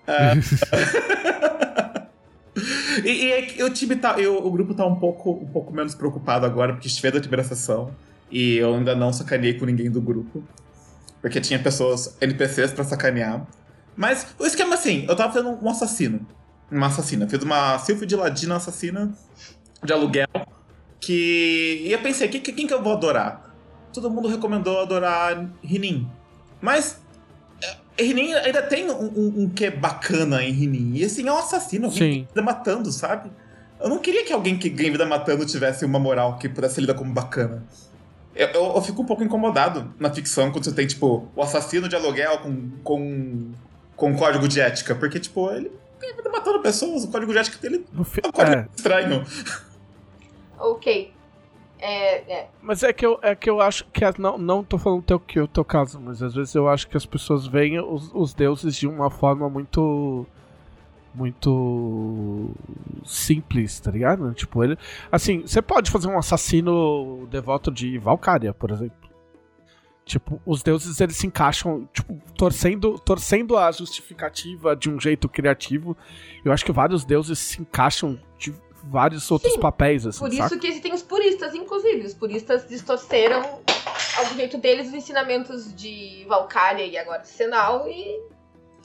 Ah, *laughs* e, e, e o time tá. Eu, o grupo tá um pouco, um pouco menos preocupado agora, porque estive da primeira sessão. E eu ainda não sacaneei com ninguém do grupo. Porque tinha pessoas, NPCs pra sacanear. Mas o esquema é assim, eu tava fazendo um assassino. Uma assassina. Fiz uma Sylphie de Ladina assassina de aluguel. Que. E eu pensei, quem, quem que eu vou adorar? Todo mundo recomendou adorar Rinin. Mas Rinin ainda tem um, um, um quê bacana em Rinin. E assim, é um assassino, alguém que vida matando, sabe? Eu não queria que alguém que ganha vida matando tivesse uma moral que pudesse ser lida como bacana. Eu, eu, eu fico um pouco incomodado na ficção quando você tem, tipo, o assassino de aluguel com, com, com código de ética. Porque, tipo, ele ganha vida matando pessoas, o código de ética dele é um código é. estranho. Ok. É, é. Mas é que eu, é que eu acho que. Não, não tô falando teu, que o teu caso, mas às vezes eu acho que as pessoas veem os, os deuses de uma forma muito. Muito. simples, tá ligado? Tipo, ele. Assim, você pode fazer um assassino devoto de Valkyria, por exemplo. Tipo, os deuses eles se encaixam, tipo, torcendo, torcendo a justificativa de um jeito criativo. Eu acho que vários deuses se encaixam de vários outros Sim, papéis, assim, Por saca? isso que existem os puristas, inclusive. Os puristas distorceram ao jeito deles os ensinamentos de Valkyria e agora de Senal e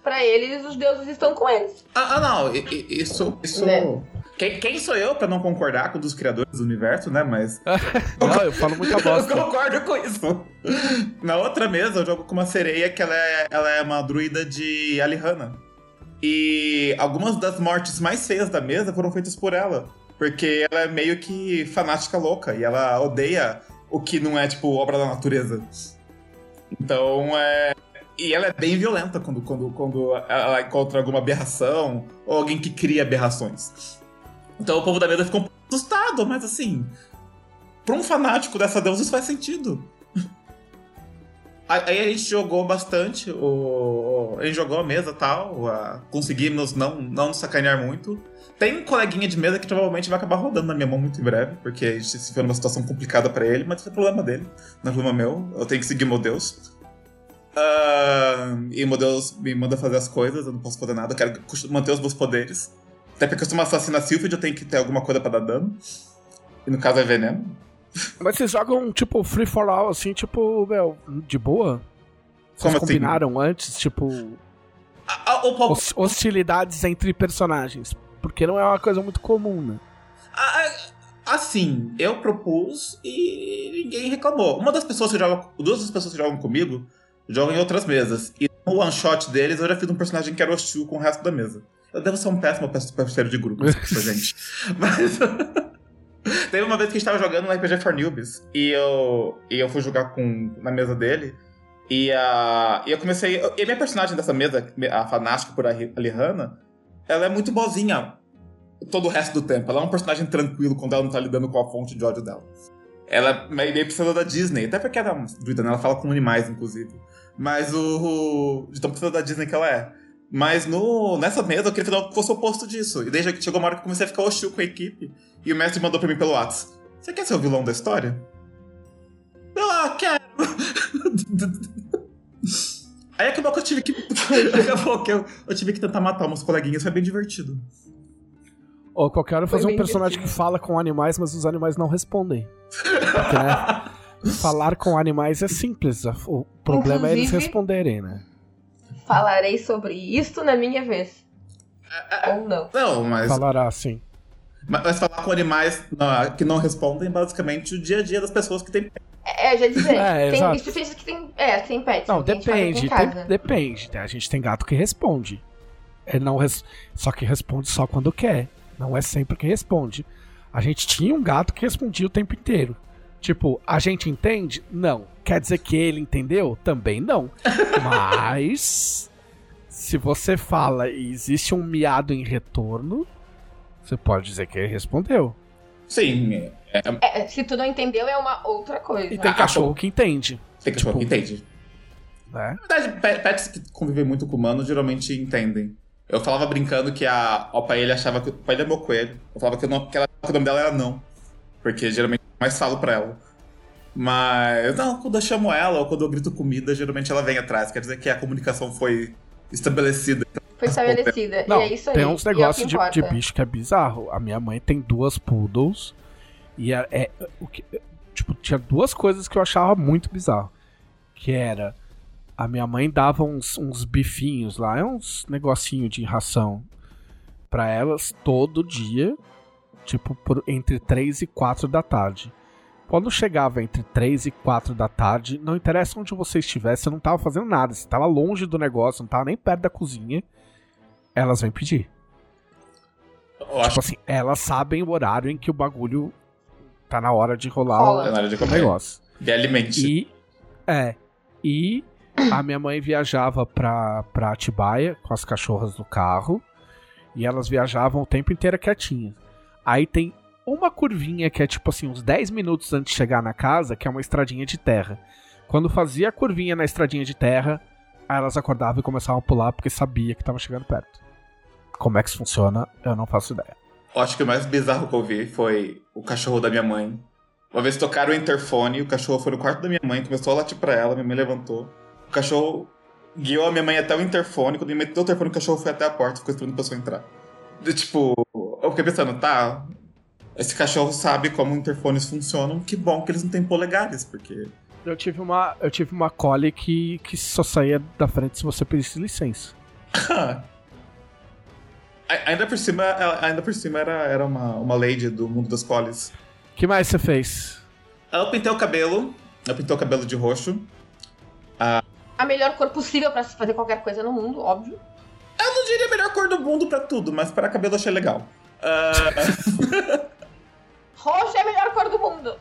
pra eles os deuses estão com eles. Ah, ah, não, isso. isso... Né? Quem, quem sou eu pra não concordar com um dos criadores do universo, né? Mas *laughs* Não, eu falo muita *laughs* eu bosta. concordo com isso. Na outra mesa, eu jogo com uma sereia que ela é, ela é uma druida de Alihanna. E algumas das mortes mais feias da mesa foram feitas por ela. Porque ela é meio que fanática louca e ela odeia o que não é, tipo, obra da natureza. Então, é. E ela é bem violenta quando, quando, quando ela encontra alguma aberração ou alguém que cria aberrações. Então o povo da mesa ficou um assustado, mas assim. Pra um fanático dessa deusa, isso faz sentido. Aí a gente jogou bastante, o... a gente jogou a mesa e tal, a- conseguimos não, não nos sacanear muito. Tem um coleguinha de mesa que provavelmente vai acabar rodando na minha mão muito em breve, porque a gente se viu numa situação complicada pra ele, mas isso é problema dele, não é problema meu, eu tenho que seguir meu Deus. Ah, e meu Deus me manda fazer as coisas, eu não posso fazer nada, eu quero manter os meus poderes. Até porque eu sou uma assassina Sylphid, eu tenho que ter alguma coisa pra dar dano. E no caso é veneno. Mas vocês jogam, tipo, free for all, assim, tipo, meu, de boa? Vocês Como assim? combinaram antes, tipo, Ah, ah, hostilidades entre personagens? Porque não é uma coisa muito comum, né? Ah, Assim, eu propus e ninguém reclamou. Uma das pessoas que jogam. Duas das pessoas que jogam comigo jogam em outras mesas. E no one shot deles eu já fiz um personagem que era hostil com o resto da mesa. Eu devo ser um péssimo parceiro de grupo, gente. *laughs* Mas. *laughs* Teve uma vez que a gente tava jogando no RPG for Newbies e eu, e eu fui jogar com, na mesa dele. E, a, e eu comecei. E a minha personagem dessa mesa, a fanática por Alihanna, ela é muito boazinha todo o resto do tempo. Ela é um personagem tranquilo quando ela não tá lidando com a fonte de ódio dela. Ela é meio precisa da Disney, até porque ela é uma né? Ela fala com animais, inclusive. Mas o. De tão precisa da Disney que ela é. Mas no, nessa mesa eu queria fazer algo que fosse o oposto disso. E daí já chegou uma hora que eu comecei a ficar hostil com a equipe. E o mestre mandou pra mim pelo WhatsApp. Você quer ser o vilão da história? Eu, ah, quero! *laughs* Aí acabou que eu tive que. *laughs* acabou que eu, eu tive que tentar matar umas coleguinhas, foi bem divertido. Ou qualquer hora fazer Foi um personagem que fala com animais, mas os animais não respondem. Porque, né? *laughs* Falar com animais é simples. O problema é eles Inclusive- responderem, né? Falarei sobre isso na minha vez. Ou não. Não, mas, Falará assim. mas, mas falar com animais não, que não respondem basicamente o dia a dia das pessoas que têm. É, eu já dizer. *laughs* É, tem especialistas que tem. É, tem pets. Não, depende. em tem- depende. né? A gente tem gato que responde. Ele não res... Só que responde só quando quer. Não é sempre que responde. A gente tinha um gato que respondia o tempo inteiro. Tipo, a gente entende? Não. Quer dizer que ele entendeu? Também não. *laughs* Mas. Se você fala e existe um miado em retorno, você pode dizer que ele respondeu. Sim, é, é, É, se tu não entendeu, é uma outra coisa. E tem Ah, cachorro que entende. tem cachorro que Tipo- entende. Né? Na verdade, pe- pets que convivem muito com humanos geralmente entendem. Eu falava brincando que a Opa ele achava que o pai é meu coelho. Eu falava que, o nome- que ela- que o nome dela era não. Porque geralmente eu mais falo pra ela. Mas, não, quando eu chamo ela ou quando eu grito comida, geralmente ela vem atrás. Quer dizer que a comunicação foi estabelecida. Foi estabelecida. Não, e é isso aí. tem uns E é negócios de, de bicho que é bizarro. A minha mãe tem duas poodles. E é, é- o que, tipo, tinha duas coisas que eu achava muito bizarro. Que era. A minha mãe dava uns, uns bifinhos lá, é uns negocinho de ração pra elas todo dia, tipo, por, entre 3 e 4 da tarde. Quando chegava entre 3 e 4 da tarde, não interessa onde você estivesse, você não tava fazendo nada, você tava longe do negócio, não tava nem perto da cozinha, elas vêm pedir. Eu acho Tipo assim, elas sabem o horário em que o bagulho tá na hora de rolar Rola. que é na hora de o comer. negócio. De alimente. E. É. E a minha mãe viajava pra, pra Atibaia com as cachorras no carro. E elas viajavam o tempo inteiro quietinhas. Aí tem uma curvinha que é tipo assim, uns 10 minutos antes de chegar na casa, que é uma estradinha de terra. Quando fazia a curvinha na estradinha de terra, elas acordavam e começavam a pular porque sabia que tava chegando perto. Como é que isso funciona, eu não faço ideia. Eu acho que o mais bizarro que eu vi foi o cachorro da minha mãe. Uma vez tocaram o interfone, o cachorro foi no quarto da minha mãe, começou a latir pra ela, minha mãe levantou. O cachorro guiou a minha mãe até o interfone, quando minha mãe deu o interfone, o cachorro foi até a porta, ficou esperando a pessoa entrar. E, tipo, eu fiquei pensando, tá, esse cachorro sabe como interfones funcionam, que bom que eles não têm polegares, porque... Eu tive uma, eu tive uma collie que, que só saía da frente se você pedisse licença. *laughs* Ainda por cima, ainda por cima era, era uma, uma lady do mundo das collies. que mais você fez? Eu pintei o cabelo, eu pintei o cabelo de roxo. A melhor cor possível pra se fazer qualquer coisa no mundo, óbvio. Eu não diria a melhor cor do mundo pra tudo, mas para cabelo eu achei legal. Ah, *laughs* Roxo é a melhor cor do mundo.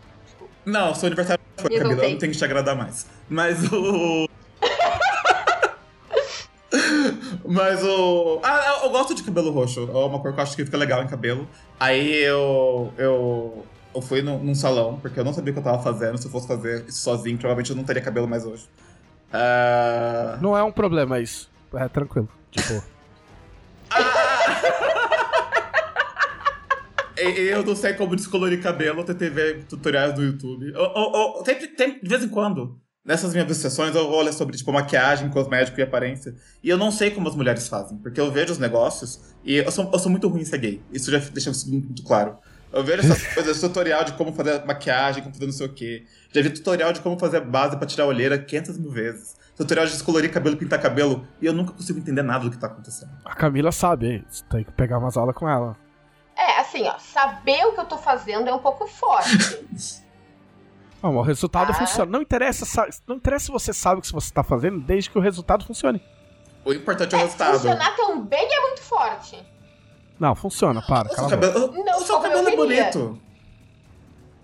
não, seu aniversário foi, Camila, eu exaltei. não tenho que te agradar mais. Mas o. *laughs* Mas o. Ah, eu, gosto de cabelo roxo. É uma cor que eu acho que fica legal em cabelo. Aí eu. Eu, eu fui num, num salão, porque eu não sabia o que eu tava fazendo. Se eu fosse fazer isso sozinho, provavelmente eu não teria cabelo mais hoje. Ah, Não é um problema isso. É tranquilo. Tipo, E- Eu não sei como descolorir cabelo, tentei ver tutoriais do YouTube. Eu, eu- eu- sempre, tem- de vez em quando, nessas minhas sessões, eu olho sobre tipo, maquiagem, cosmético e aparência. E eu não sei como as mulheres fazem, porque eu vejo os negócios e eu sou, eu sou muito ruim em ser gay. Isso já deixa isso muito claro. Eu vejo essas *laughs* coisas, tutorial de como fazer maquiagem, como fazer não sei o quê. Já vi tutorial de como fazer base pra tirar a olheira 500 mil vezes. Tutorial de descolorir cabelo, pintar cabelo. E eu nunca consigo entender nada do que tá acontecendo. a Camila sabe, hein? você tem que pegar umas aulas com ela. É, assim, ó, saber o que eu tô fazendo é um pouco forte. *laughs* Não, o resultado Ah. funciona. Não interessa, sa- não interessa se você sabe o que você tá fazendo, desde que o resultado funcione. O importante é o resultado. Funcionar tão bem é muito forte. Não, funciona, para, O seu cabelo, Não, o seu cabelo é bonito.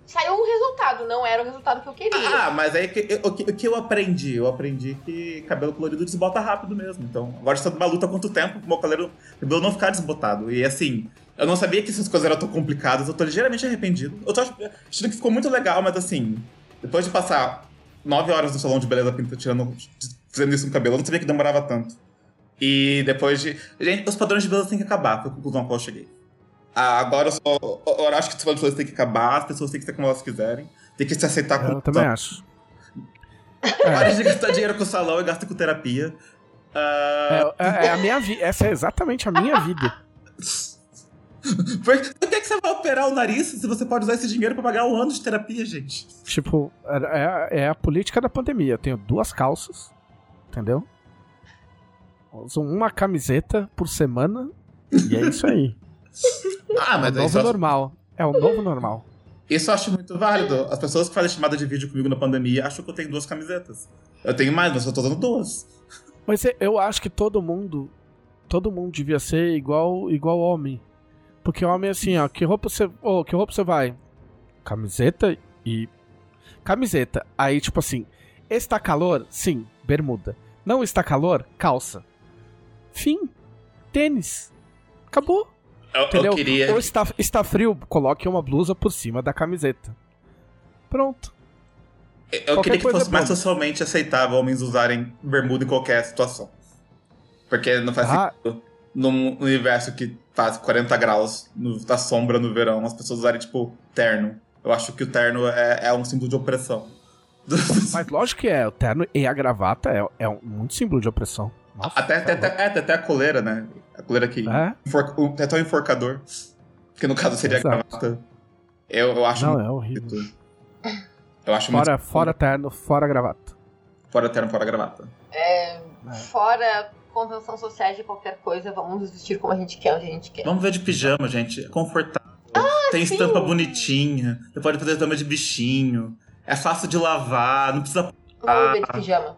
Saiu um resultado, não era o resultado que eu queria. Ah, mas aí o que, o que eu aprendi? Eu aprendi que cabelo colorido desbota rápido mesmo. Então, agora está numa luta há quanto tempo pro meu cabelo, cabelo não ficar desbotado. E assim, eu não sabia que essas coisas eram tão complicadas, eu tô ligeiramente arrependido. Eu tô ach- achando que ficou muito legal, mas assim, depois de passar nove horas no salão de beleza pinta, tirando, fazendo isso no cabelo, eu não sabia que demorava tanto. E depois de. Gente, os padrões de beleza têm que acabar, foi a conclusão a qual eu cheguei. Ah, agora eu, só, eu acho que os padrões de beleza têm que acabar, as pessoas têm que ser como elas quiserem, tem que se aceitar como Eu também acho. *laughs* Pare de gastar dinheiro com salão e gasta com terapia. Ah, É, é- é a minha vida. Essa é exatamente a minha vida. *laughs* *laughs* Por que, que você vai operar o nariz se você pode usar esse dinheiro pra pagar um ano de terapia, gente? Tipo, é, é a política da pandemia. Eu tenho duas calças, entendeu? Uso uma camiseta por semana e é isso aí. *laughs* Ah, É o mas novo acho- normal. É o novo normal. isso eu acho muito válido. As pessoas que fazem chamada de vídeo comigo na pandemia acham que eu tenho duas camisetas. Eu tenho mais, mas eu tô usando duas. Mas eu acho que todo mundo. Todo mundo devia ser igual igual homem. Porque homem é assim, ó. Que roupa você. Ô, que roupa você vai? Camiseta e. Camiseta. Aí, tipo assim. Está calor? Sim, bermuda. Não está calor? Calça. Fim. Tênis. Acabou. Eu, Entendeu? eu queria. Ou está, está frio, coloque uma blusa por cima da camiseta. Pronto. Eu Qualquer queria que fosse é mais socialmente aceitável homens usarem bermuda em qualquer situação. Porque não faz Ah. sentido num universo que faz 40 graus no, na sombra no verão, as pessoas usarem, tipo, terno. Eu acho que o terno é, é um símbolo de opressão. *laughs* Mas lógico que é. O terno e a gravata é, é um, muito símbolo de opressão. Nossa, até, até, tá até, até a coleira, né? A coleira que. É? enfor- o- até o enforcador. Que no caso seria a Exato. gravata. Eu, eu acho Não, muito. é horrível. Eu acho Fora, muito. fora terno, fora gravata. Fora terno, fora gravata. É. Fora convenção social de qualquer coisa, vamos nos vestir como a gente quer, onde a gente quer. Vamos ver de pijama, gente. É confortável. Tem sim. estampa bonitinha. Você pode fazer estampa de bichinho. É fácil de lavar. Não precisa. Vamos ver de pijama.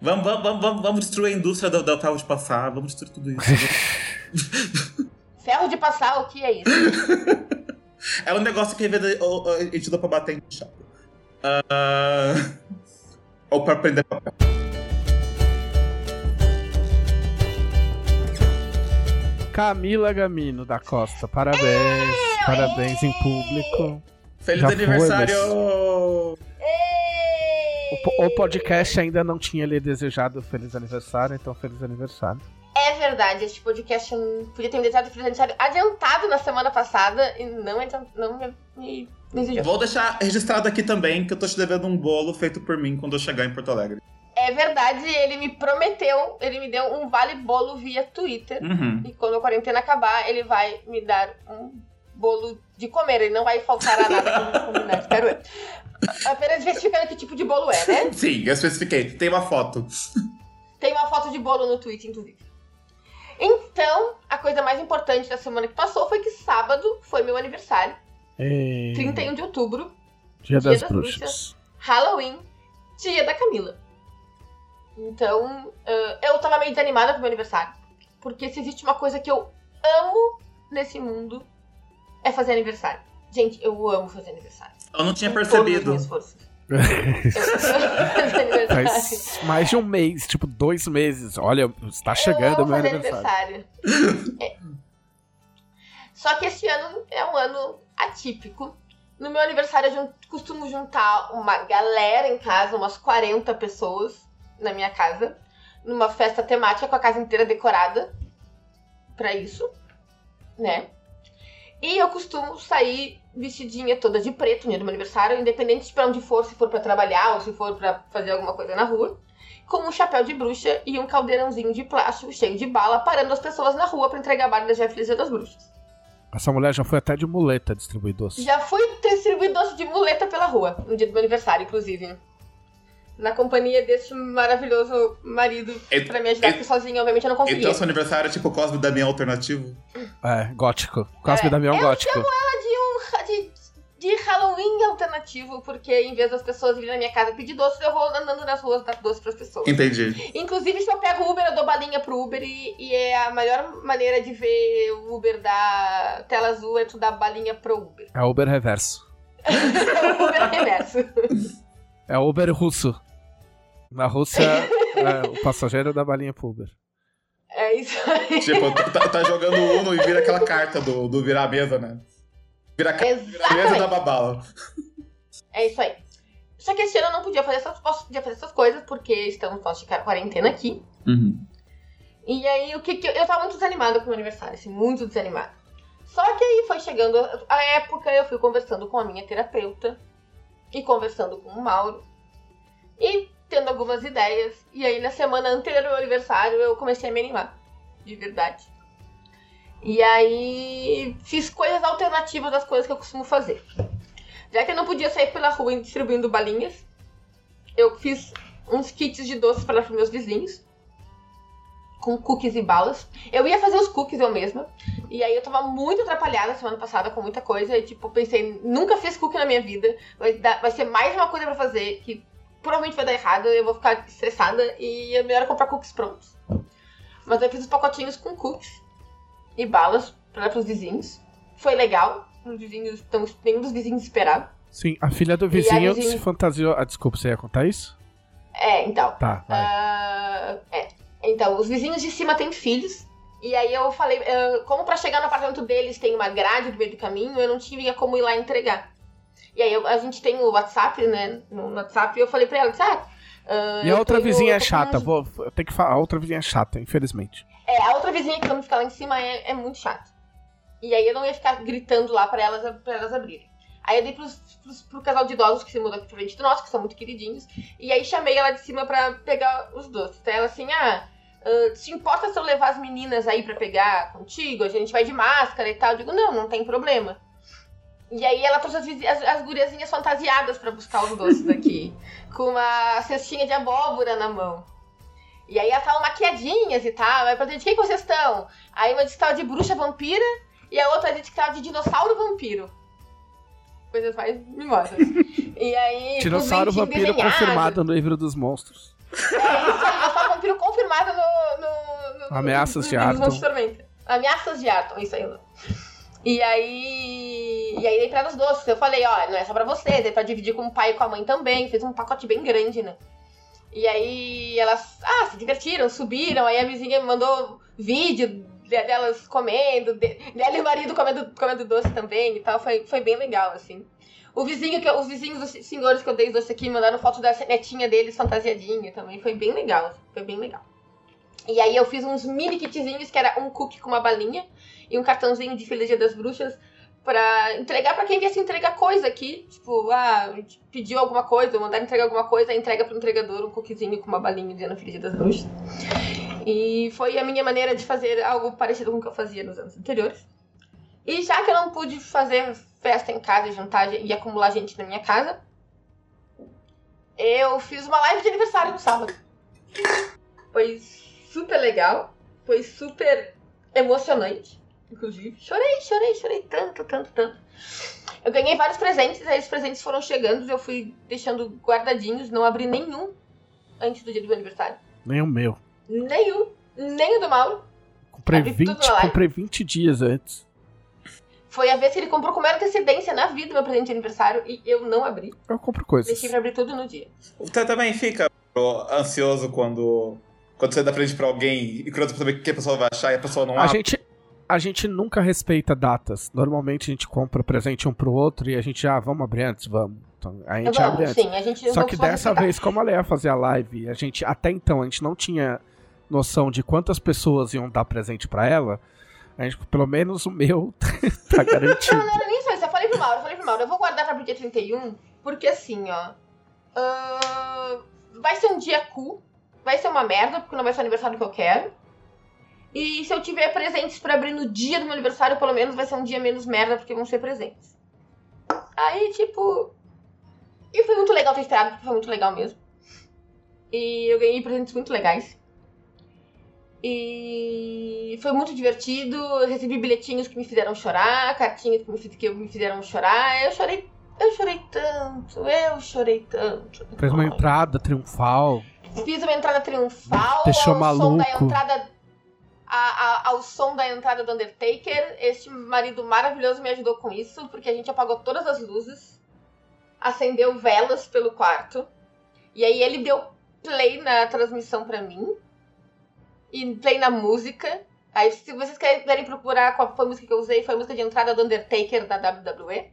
Vamos, vamos, vamos, vamos, destruir a indústria do, do carro de passar. Vamos destruir tudo isso. *laughs* Ferro de passar, o que é isso? *laughs* é um negócio que a gente dá pra bater em chapa. Ah, Ou pra prender papel. Camila Gamino da Costa, parabéns. Parabéns em público. Feliz Já foi, aniversário! O, o podcast ainda não tinha lhe desejado feliz aniversário, então feliz aniversário. É verdade, este podcast podia ter me desejado feliz aniversário adiantado na semana passada e não, não me, me desejou. Vou deixar registrado aqui também que eu tô te devendo um bolo feito por mim quando eu chegar em Porto Alegre. É verdade, ele me prometeu, ele me deu um vale bolo via Twitter. Uhum. E quando a quarentena acabar, ele vai me dar um bolo de comer. Ele não vai faltar a nada que a gente combinar, espero eu. Apenas especificando que tipo de bolo é, né? *laughs* Sim, eu especifiquei. Tem uma foto. Tem uma foto de bolo no tweet, inclusive. Então, a coisa mais importante da semana que passou foi que sábado foi meu aniversário, E... 31 de outubro, Dia Dia das das Bruxas. Halloween, dia da Camila. Então, eh, eu tava meio desanimada pro meu aniversário. Porque se existe uma coisa que eu amo nesse mundo, é fazer aniversário. Gente, eu amo fazer aniversário. Eu não tinha Com todas as percebido. minhas forças. *laughs* Eu amo fazer aniversário. Faz mais de um mês, tipo dois meses. Olha, está chegando o meu aniversário. aniversário. É. Só que esse ano é um ano atípico. No meu aniversário eu costumo juntar uma galera em casa, umas 40 pessoas na minha casa, numa festa temática com a casa inteira decorada pra isso, né? E eu costumo sair vestidinha toda de preto no dia do meu aniversário, independente de pra onde for, se for pra trabalhar ou se for pra fazer alguma coisa na rua com um chapéu de bruxa e um caldeirãozinho de plástico cheio de bala, parando as pessoas na rua pra entregar bala da Jeff Dia das Bruxas. Essa mulher já foi até de muleta distribuir doce. Já fui distribuir doce de muleta pela rua, no dia do meu aniversário, inclusive. Na companhia desse maravilhoso marido E- pra me ajudar, e- porque sozinho, obviamente, eu não conseguia. Então seu aniversário é tipo Cosme Damião alternativo? É, gótico. Cosme É, Damião eu gótico. de, um, de, de Halloween alternativo, porque em vez das pessoas virem na minha casa pedir doce, eu vou andando nas ruas dar doce pras pessoas. Entendi. Inclusive, se eu pego Uber, eu dou balinha pro Uber e, e é a melhor maneira de ver o Uber da tela azul é tu dar balinha pro Uber. É Uber reverso. *laughs* É o Uber reverso. *laughs* É Uber russo. Na Rússia, *laughs* é, o passageiro dá balinha pro Uber. É isso aí. Tipo, tá, tá jogando Uno e vira aquela carta do, do virar a mesa, né? Vira a, ca- vira a mesa da babala. É isso aí. Só que esse ano eu não podia fazer essas, podia fazer essas coisas, porque estamos nós de quarentena aqui. Uhum. E aí, o que que eu, eu tava muito desanimada com o meu aniversário, assim, muito desanimada. Só que aí foi chegando a- a época, eu fui conversando com a minha terapeuta e conversando com o Mauro. E tendo algumas ideias. E aí, na semana anterior ao aniversário, eu comecei a me animar. De verdade. E aí, fiz coisas alternativas das coisas que eu costumo fazer. Já que eu não podia sair pela rua distribuindo balinhas, eu fiz uns kits de doces para os meus vizinhos. Com cookies e balas. Eu ia fazer os cookies eu mesma. E aí eu tava muito atrapalhada semana passada com muita coisa. E tipo, pensei, nunca fiz cookie na minha vida. Vai, dar, vai ser mais uma coisa pra fazer que provavelmente vai dar errado. Eu vou ficar estressada. E é melhor comprar cookies prontos. Mas eu fiz os pacotinhos com cookies e balas para os vizinhos. Foi legal. Os vizinhos, então, nenhum dos vizinhos esperava. Sim, a filha do vizinho vizinho- se fantasiou. Ah, desculpa, você ia contar isso? É, então. Tá. Ah, é. Então, os vizinhos de cima têm filhos. E aí eu falei, ah, como pra chegar no apartamento deles tem uma grade no meio do caminho, eu não tinha como ir lá entregar. E aí eu- a gente tem o WhatsApp, né? No WhatsApp, e eu falei pra ela, ah, ah, e a outra indo- vizinha é chata. Vou, tenho que falar. A outra vizinha é chata, infelizmente. É, a outra vizinha que vamos ficar lá em cima é, é muito chata. E aí eu não ia ficar gritando lá pra elas, pra elas abrirem. Aí eu dei pros, pros, pro casal de idosos que se mudou aqui pra frente do nosso, que são muito queridinhos. E aí chamei ela de cima pra pegar os doces. Então ela assim, ah, ah, se importa se eu levar as meninas aí pra pegar contigo? A gente vai de máscara e tal. Eu digo, não, não tem problema. E aí ela trouxe as, as, as guriazinhas fantasiadas pra buscar os doces aqui. *laughs* com uma cestinha de abóbora na mão. E aí elas estavam maquiadinhas e tal. Aí perguntei, de quem que vocês estão? Aí uma disse que tava de bruxa vampira e a outra disse que tava de dinossauro vampiro. Coisas mais mimosas. *laughs* e aí. Dinossauro vampiro desenhados. confirmado no livro dos monstros. É dinossauro vampiro confirmado no. no, no Ameaças de no- no- Arton. Ameaças de Arton, isso aí. E aí. E aí dei pra doces. Eu falei, ó, não é só pra vocês, é pra dividir com o pai e com a mãe também. Fiz um pacote bem grande, né? E aí elas, ah, se divertiram, subiram. Aí a vizinha me mandou vídeo de- delas comendo, de- dela e o marido comendo, comendo doce também e tal. Foi, foi bem legal, assim. O vizinho que os vizinhos dos senhores que eu dei os doces aqui mandaram foto da netinha deles fantasiadinha também. Foi bem legal, foi bem legal. E aí eu fiz uns mini kitzinhos que era um cookie com uma balinha e um cartãozinho de Feliz Dia das Bruxas pra entregar pra quem viesse entregar coisa aqui. Tipo, ah, pediu alguma coisa, mandar entregar alguma coisa, entrega pro entregador um cookiezinho com uma balinha dizendo Feliz Dia das Bruxas. E foi a minha maneira de fazer algo parecido com o que eu fazia nos anos anteriores. E já que eu não pude fazer festa em casa jantar e acumular gente na minha casa, eu fiz uma live de aniversário no sábado. Foi super legal, foi super emocionante, inclusive. Chorei, chorei, chorei tanto, tanto, tanto. Eu ganhei vários presentes, aí os presentes foram chegando, eu fui deixando guardadinhos, não abri nenhum antes do dia do meu aniversário. O meu. Nenhum, nem o do Mauro. Comprei Abri tudo 20, na live. comprei 20 dias antes. Foi a vez que ele comprou com maior antecedência na vida o meu presente de aniversário e eu não abri. Eu compro coisas. Deixei pra abrir tudo no dia. Você também fica ansioso quando, quando você dá presente pra alguém e curioso pra saber o que a pessoa vai achar e a pessoa não A abre. gente, a gente nunca respeita datas. Normalmente a gente compra presente um pro outro e a gente, ah, vamos abrir antes, vamos. Então, a gente abre antes. sim, a gente Só que dessa respeitar. vez, como a Leia fazia a live, a gente, até então, a gente não tinha noção de quantas pessoas iam dar presente pra ela. Gente, pelo menos o meu *laughs* tá garantido. Não, não era nem só isso. Eu falei pro Mauro, eu falei pro Mauro, eu vou guardar pra dia 31, porque assim, ó. ah, vai ser um dia cool, vai ser uma merda, porque não vai ser o aniversário que eu quero. E se eu tiver presentes pra abrir no dia do meu aniversário, pelo menos vai ser um dia menos merda, porque vão ser presentes. Aí, tipo. E foi muito legal ter esperado, porque foi muito legal mesmo. E eu ganhei presentes muito legais. E foi muito divertido. Eu recebi bilhetinhos que me fizeram chorar, cartinhas que me, fiz- que me fizeram chorar. Eu chorei, eu chorei tanto, eu chorei tanto. Fez uma entrada triunfal. Fiz uma entrada triunfal. Deixou ao som da maluco. entrada. a- a- ao som da entrada do Undertaker. Este marido maravilhoso me ajudou com isso, porque a gente apagou todas as luzes, acendeu velas pelo quarto. E aí ele deu play na transmissão pra mim. E play na música. Aí, se vocês quiserem procurar qual foi a música que eu usei, foi a música de entrada do Undertaker da WWE.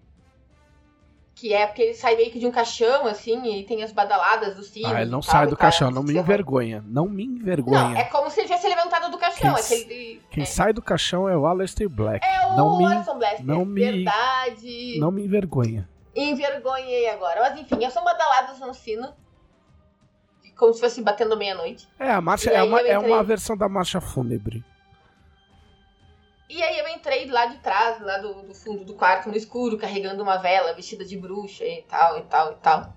Que é porque ele sai meio que de um caixão, assim, e tem as badaladas do sino. Ah, ele não sai do tal, caixão, não me envergonha. Não me Não, envergonha. é como se ele tivesse levantado do caixão. Quem- aquele, Quem é. sai do caixão é o Aleister Black. É o não me, Orson Blaster. não me- Verdade. não me envergonha. Envergonhei agora. Mas enfim, são badaladas no sino. Como se fosse batendo meia-noite. É, a marcha é aí uma, é uma versão da marcha fúnebre. E aí eu entrei lá de trás, lá do, do fundo do quarto, no escuro, carregando uma vela, vestida de bruxa e tal, e tal, e tal.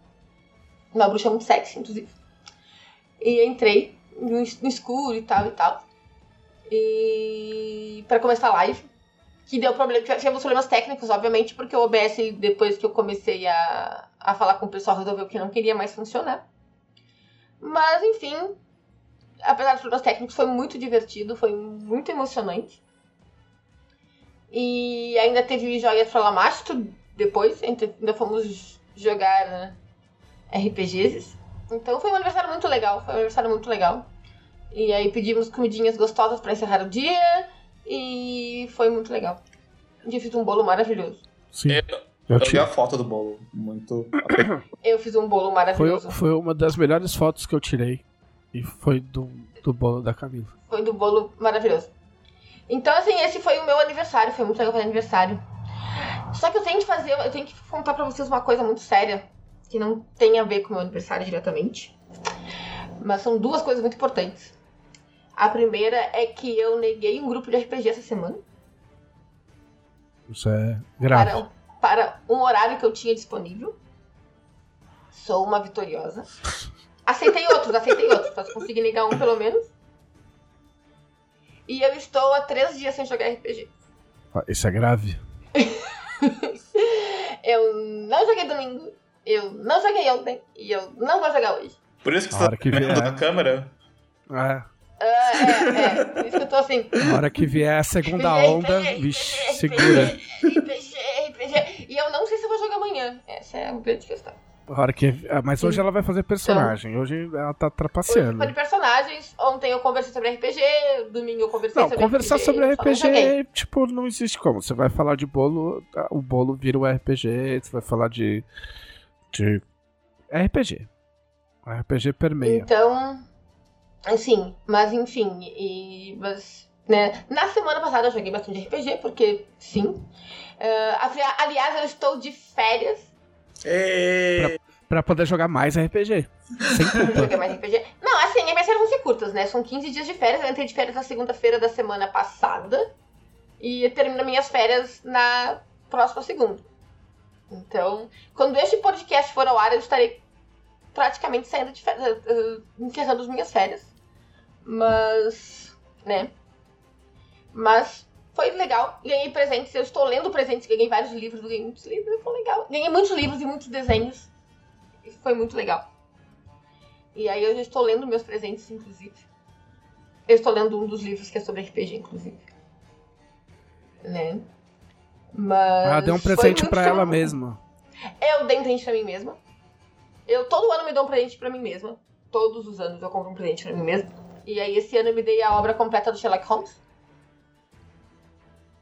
Uma bruxa muito sexy, inclusive. E entrei no, no escuro e tal, e tal. E para começar a live, que deu problema, tivemos problemas técnicos, obviamente, porque o OBS, depois que eu comecei a, a falar com o pessoal, resolveu que não queria mais funcionar. Mas, enfim, apesar dos problemas técnicos, foi muito divertido, foi muito emocionante. E ainda teve joias pra Lamastro depois, entre- ainda fomos jogar né, RPGs. Então foi um aniversário muito legal, foi um aniversário muito legal. E aí pedimos comidinhas gostosas pra encerrar o dia e foi muito legal. E eu fiz um bolo maravilhoso. Sim. Eu, Eu eu tive- a foto do bolo. Muito. *coughs* Eu fiz um bolo Foi, maravilhoso. foi uma das melhores fotos que eu tirei. E foi do, do bolo da Camila. Foi do bolo maravilhoso. Então, assim, esse foi o meu aniversário. Foi muito legal fazer aniversário. Só que eu tenho que fazer, eu tenho que contar pra vocês uma coisa muito séria. Que não tem a ver com o meu aniversário diretamente. Mas são duas coisas muito importantes. A primeira é que eu neguei um grupo de RPG essa semana. Isso é grave. Para, para um horário que eu tinha disponível. Sou uma vitoriosa. Aceitei outros, aceitei outros. Mas consegui negar um pelo menos. E eu estou há três dias sem jogar RPG. Isso é grave. *laughs* Eu não joguei domingo, eu não joguei ontem e eu não vou jogar hoje. Por isso que você hora tá que vier. na câmera. É. Ah, é, é, por isso que eu tô assim. Na hora que vier a segunda onda, vixe, RPG, segura. RPG, RPG. E eu não eu jogar amanhã. Essa é a grande questão. Que... ah, Mas hoje ela vai fazer personagem. Hoje ela tá Hoje trapaceando. foi de personagens. Ontem eu conversei sobre RPG. Domingo eu conversei Não, sobre conversar RPG. sobre. RPG, tipo, não existe como. Você vai falar de bolo, tá, o bolo vira o RPG, você vai falar de. de. RPG. RPG permeia. Então, assim, mas enfim, e, mas, né, na semana passada eu joguei bastante RPG, porque sim. Ali- aliás, eu estou de férias. Ê, Pra poder jogar mais RPG. Sem Não culpa. *laughs* joguei mais RPG. Não, assim, minhas férias vão ser curtas, né? São 15 dias de férias. Eu entrei de férias na segunda-feira da semana passada. E termino minhas férias na próxima segunda. Então, quando este podcast for ao ar, eu estarei praticamente saindo de férias, eh, encerrando as minhas férias. Mas, né? Mas foi legal. Ganhei presentes. Eu estou lendo presentes. Ganhei vários livros. Ganhei muitos livros. Foi legal. Ganhei muitos livros e muitos desenhos. E foi muito legal. E aí eu já estou lendo meus presentes, inclusive. Eu estou lendo um dos livros que é sobre RPG, inclusive. Né? Mas. Ela deu um presente pra ela mesma. Eu dei um presente pra mim mesma. Eu todo ano me dou um presente pra mim mesma. Todos os anos eu compro um presente pra mim mesma. E aí esse ano eu me dei a obra completa do Sherlock Holmes.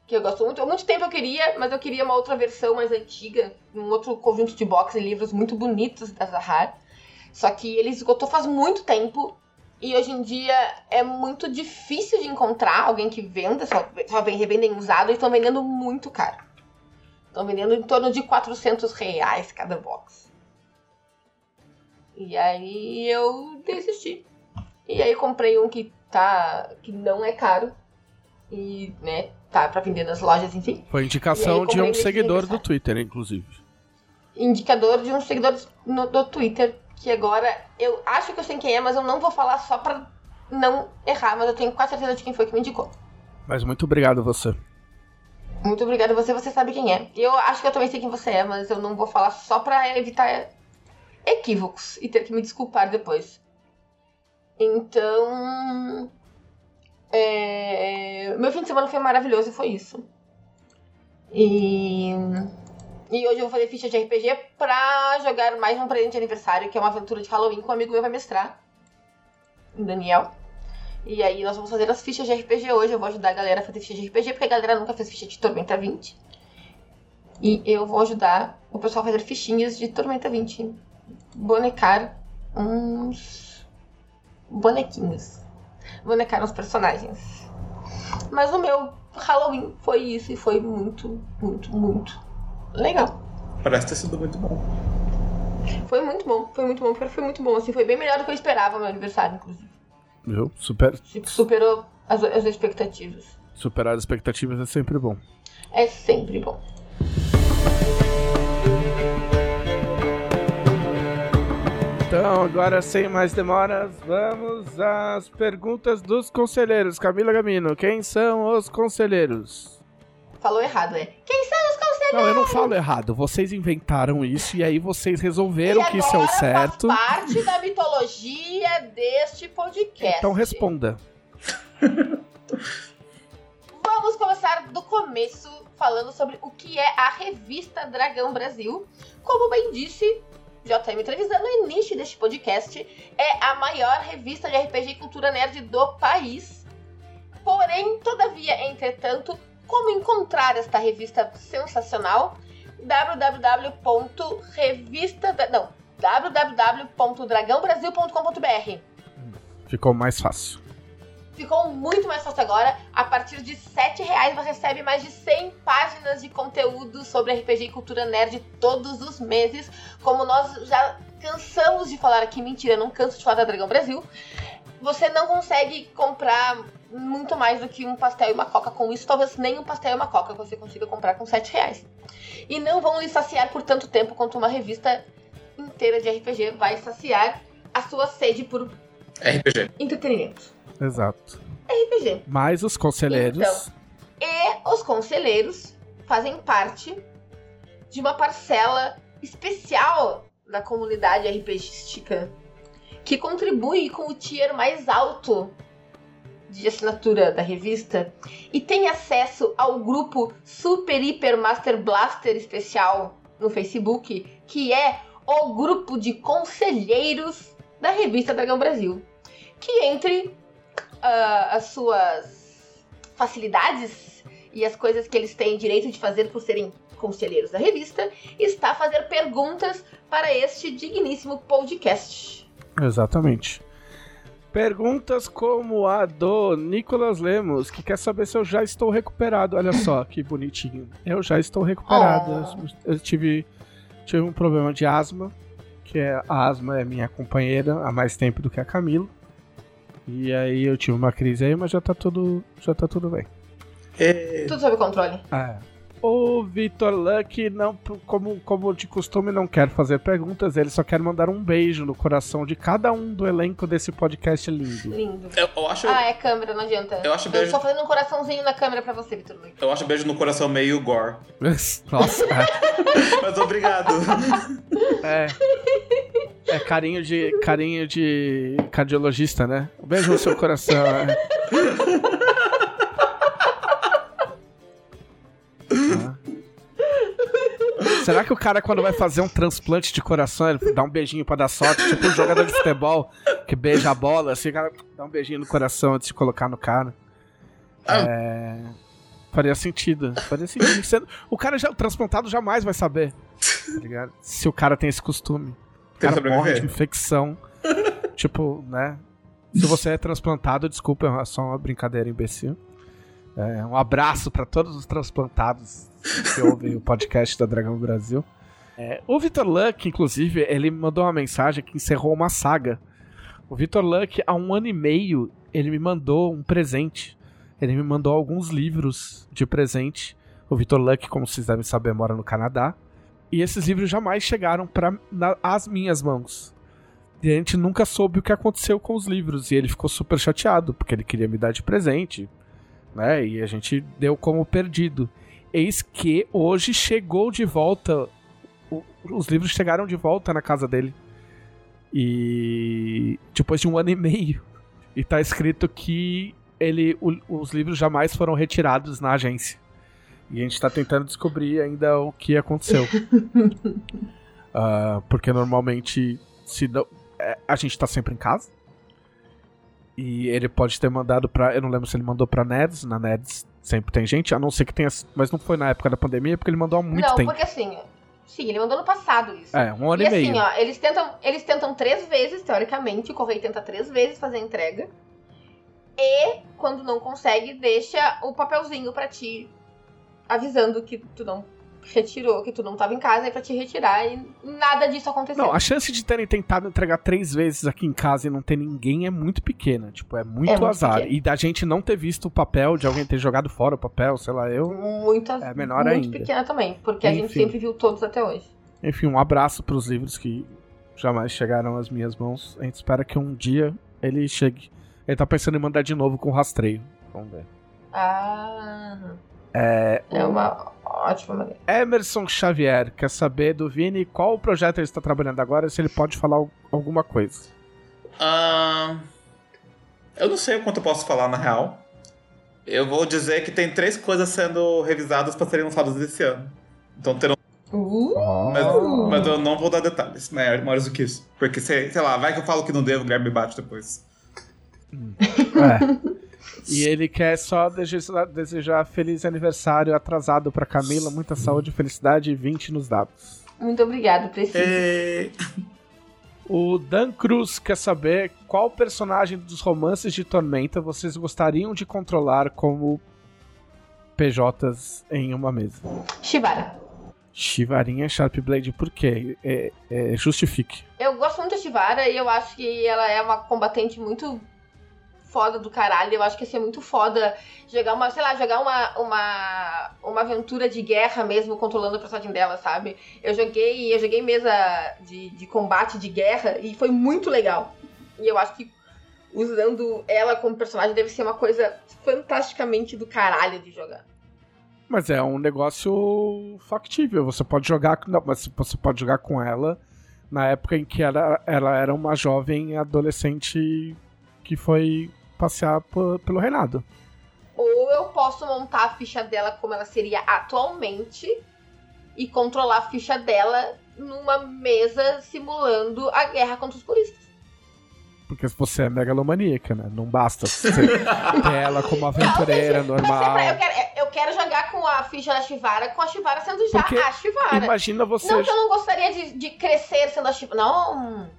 Que eu gosto muito. Há muito tempo eu queria, mas eu queria uma outra versão mais antiga. Um outro conjunto de box e livros muito bonitos da Zahar. Só que ele esgotou faz muito tempo. E hoje em dia é muito difícil de encontrar alguém que venda. Só, só vem revendem usado e estão vendendo muito caro. Estão vendendo em torno de 400 reais cada box. E aí eu desisti. E aí comprei um que tá. que não é caro. E, né, tá pra vender nas lojas, enfim. Foi indicação de um seguidor do. Twitter, inclusive. Indicador de um seguidor no, do Twitter. Que agora eu acho que eu sei quem é, mas eu não vou falar só pra não errar, mas eu tenho quase certeza de quem foi que me indicou. Mas muito obrigado a você. Muito obrigada a você, você sabe quem é. Eu acho que eu também sei quem você é, mas eu não vou falar só pra evitar equívocos e ter que me desculpar depois. Então. É, Meu fim de semana foi maravilhoso e foi isso. E. E hoje eu vou fazer ficha de RPG pra jogar mais um presente de aniversário, que é uma aventura de Halloween que um amigo meu vai mestrar. Daniel. E aí nós vamos fazer as fichas de RPG hoje. Eu vou ajudar a galera a fazer ficha de RPG, porque a galera nunca fez ficha de Tormenta 20. E eu vou ajudar o pessoal a fazer fichinhas de Tormenta 20. Bonecar uns bonequinhos. Bonecar uns personagens. Mas o meu Halloween foi isso e foi muito, muito, muito legal. Parece ter sido muito bom. Foi muito bom, foi muito bom, foi muito bom. Assim, foi bem melhor do que eu esperava meu aniversário, inclusive. Viu? Super, superou as, as expectativas. superar as expectativas é sempre bom. É sempre bom. Então, agora sem mais demoras, vamos às perguntas dos conselheiros. Camila Gamino, quem são os conselheiros? Falou errado, é. Quem são os conselheiros? Não, eu não falo errado. Vocês inventaram isso e aí vocês resolveram E que isso é o agora certo. Faz parte da mitologia deste podcast. Então responda. Vamos começar do começo falando sobre o que é a revista Dragão Brasil. Como bem disse JM Trevisan no início deste podcast, é a maior revista de RPG e cultura nerd do país. Porém, todavia, entretanto, como encontrar esta revista sensacional? www.revista não, www.dragãobrasil.com.br. Ficou mais fácil. Ficou muito mais fácil agora. A partir de 7 reais você recebe mais de 100 páginas de conteúdo sobre RPG e cultura nerd todos os meses. Como nós já cansamos de falar aqui, mentira, não canso de falar da Dragão Brasil. Você não consegue comprar muito mais do que um pastel e uma coca com isso. Talvez nem um pastel e uma coca você consiga comprar com 7 reais. E não vão lhe saciar por tanto tempo quanto uma revista inteira de RPG vai saciar a sua sede por RPG. entretenimento. Exato. RPG. Mas os conselheiros. Então. E os conselheiros fazem parte de uma parcela especial da comunidade RPGística que contribui com o tier mais alto de assinatura da revista e tem acesso ao grupo Super Hiper Master Blaster especial no Facebook, que é o grupo de conselheiros da revista Dragão Brasil, que entre ah, as suas facilidades e as coisas que eles têm direito de fazer por serem conselheiros da revista, está a fazer perguntas para este digníssimo podcast. Exatamente. Perguntas como a do Nicolas Lemos, que quer saber se eu já estou recuperado. Olha só que bonitinho. Eu já estou recuperado. Eu tive, tive um problema de asma, que é, a asma é minha companheira há mais tempo do que a Camila. E aí eu tive uma crise aí, mas já tá tudo, já tá tudo bem. Tudo sob controle. É. O Vitor Luck, não, como, como de costume, não quer fazer perguntas, ele só quer mandar um beijo no coração de cada um do elenco desse podcast lindo. Lindo. Eu, eu acho, Ah, é câmera, não adianta. Eu acho Eu beijo- tô fazendo um coraçãozinho na câmera pra você, Vitor Luiz. eu acho beijo no coração meio gore. *laughs* Nossa, *laughs* Mas obrigado. *laughs* é. É carinho de, carinho de cardiologista, né? Um beijo no seu coração. é. Ah. Será que o cara, quando vai fazer um transplante de coração, ele dá um beijinho pra dar sorte? Tipo um jogador de futebol que beija a bola, assim, o cara dá um beijinho no coração antes de colocar no cara. Ah. É. Faria sentido. Faria sentido. O cara já, o transplantado jamais vai saber. Tá? Se o cara tem esse costume. O Tem cara morre de infecção. tipo, né? Se você é transplantado, desculpa, é só uma brincadeira imbecil. É, um abraço pra todos os transplantados que ouvem o podcast da Dragão Brasil. É, o Vitor Luck, inclusive, ele mandou uma mensagem que encerrou uma saga. O Vitor Luck, há um ano e meio, ele me mandou um presente. Ele me mandou alguns livros de presente. O Vitor Luck, como vocês devem saber, mora no Canadá. E esses livros jamais chegaram para as minhas mãos. E a gente nunca soube o que aconteceu com os livros. E ele ficou super chateado, porque ele queria me dar de presente. Né? E a gente deu como perdido. Eis que hoje chegou de volta. o- os livros chegaram de volta na casa dele. E. depois de um ano e meio. E tá escrito que ele, o- os livros jamais foram retirados na agência. E a gente tá tentando descobrir ainda o que aconteceu. *laughs* Ah, porque normalmente se não- é, a gente tá sempre em casa. E ele pode ter mandado pra. Eu não lembro se ele mandou pra Nerds. Na Nerds sempre tem gente, a não ser que tenha. Mas não foi na época da pandemia, porque ele mandou há muito não, tempo. porque assim, sim, ele mandou no passado isso. É, um ano e e, assim, meio. ó, eles tentam, eles tentam três vezes, teoricamente, o correio tenta três vezes fazer a entrega. E quando não consegue, deixa o papelzinho pra ti avisando que tu não retirou, que tu não tava em casa, aí pra te retirar e nada disso aconteceu. Não, a chance de terem tentado entregar três vezes aqui em casa e não ter ninguém é muito pequena. Tipo, é muito, É muito azar. pequena. E da gente não ter visto o papel, de alguém ter jogado fora o papel, sei lá, eu. Muito, É menor muito ainda. pequena também, porque a gente Enfim. sempre viu todos até hoje. Enfim, um abraço pros livros que jamais chegaram às minhas mãos. A gente espera que um dia ele chegue. Ele tá pensando em mandar de novo com rastreio. Vamos ver. Ah, É, é uma ótima maneira. Emerson Xavier quer saber do Vini qual projeto ele está trabalhando agora, se ele pode falar al- alguma coisa. Ah, eu não sei o quanto eu posso falar na real. Eu vou dizer que tem três coisas sendo revisadas para serem lançadas esse ano. Então terão. Uh, Mas, mas eu não vou dar detalhes maior- maiores do que isso. Porque, sei, sei lá, vai que eu falo que não devo, o Guilherme me bate depois. É. *laughs* E ele quer só desejar, desejar feliz aniversário atrasado pra Camila, muita saúde, felicidade e 20 nos dados. muito obrigado, preciso. E... *laughs* O Dan Cruz quer saber qual personagem dos romances de Tormenta vocês gostariam de controlar como PJs em uma mesa. Shivara. Chivarinha Sharp Blade, por quê? É, é, justifique. Eu gosto muito da Shivara e eu acho que ela é uma combatente muito foda do caralho. Eu acho que ia ser muito foda jogar uma, sei lá, jogar uma, uma, uma aventura de guerra mesmo controlando o personagem dela, sabe? Eu joguei, eu joguei mesa de, de combate de guerra e foi muito legal. E eu acho que usando ela como personagem deve ser uma coisa fantasticamente do caralho de jogar. Mas é um negócio factível. Você pode jogar. Não, mas você pode jogar com ela na época em que ela, ela era uma jovem adolescente que foi passear pelo reinado. Ou eu posso montar a ficha dela como ela seria atualmente e controlar a ficha dela numa mesa simulando a guerra contra os puristas. Porque você é megalomaníaca, né? Não basta ter *laughs* ela como aventureira Mas normal. sempre- eu, quero, eu quero jogar com a ficha da Shivara, com a Shivara sendo já Porque a Shivara. Imagina você. Não que eu não gostaria de, de crescer sendo a Shivara. Não.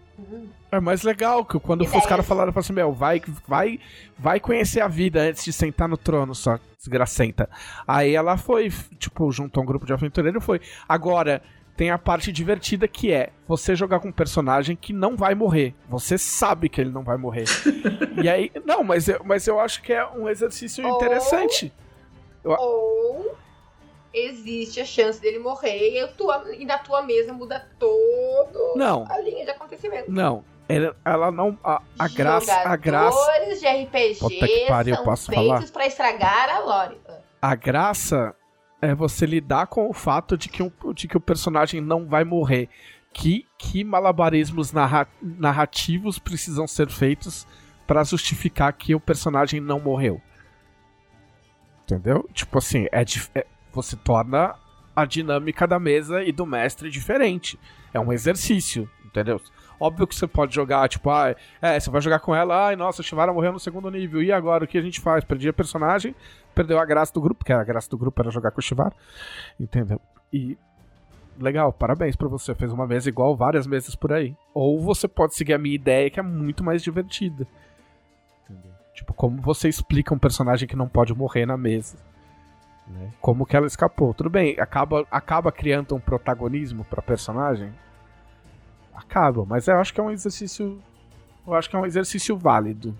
É mais legal que quando os caras falaram assim, meu, vai, vai, vai conhecer a vida antes de sentar no trono, só desgracenta. Aí ela foi, tipo, juntou um grupo de aventureiro e foi. Agora, tem a parte divertida que é você jogar com um personagem que não vai morrer. Você sabe que ele não vai morrer. *laughs* e aí, não, mas eu, mas eu acho que é um exercício Ou- interessante. Ou existe a chance dele morrer e, tua, e na tua mesa muda todo Não. a linha de acontecimento. Não, ela, ela não. A, a graça. A graça. De RPG Puta que pariu, são posso feitos falar? pra estragar a lore. A graça é você lidar com o fato de que, um, de que o personagem não vai morrer. Que, que malabarismos narra- narrativos precisam ser feitos pra justificar que o personagem não morreu? Entendeu? Tipo assim, é, é- você torna a dinâmica da mesa e do mestre diferente. É um exercício, entendeu? Óbvio que você pode jogar, tipo, ah, é, você vai jogar com ela, ai, nossa, a Shivara morreu no segundo nível, e agora o que a gente faz? Perdi a personagem, perdeu a graça do grupo, porque a graça do grupo era jogar com o Shivara, entendeu? E legal, parabéns pra você, fez uma mesa igual várias mesas por aí. Ou você pode seguir a minha ideia, que é muito mais divertida. Tipo, como você explica um personagem que não pode morrer na mesa. Né? Como que ela escapou? Tudo bem, acaba, acaba criando um protagonismo pra personagem? Acaba, mas eu acho que é um exercício. Eu acho que é um exercício válido.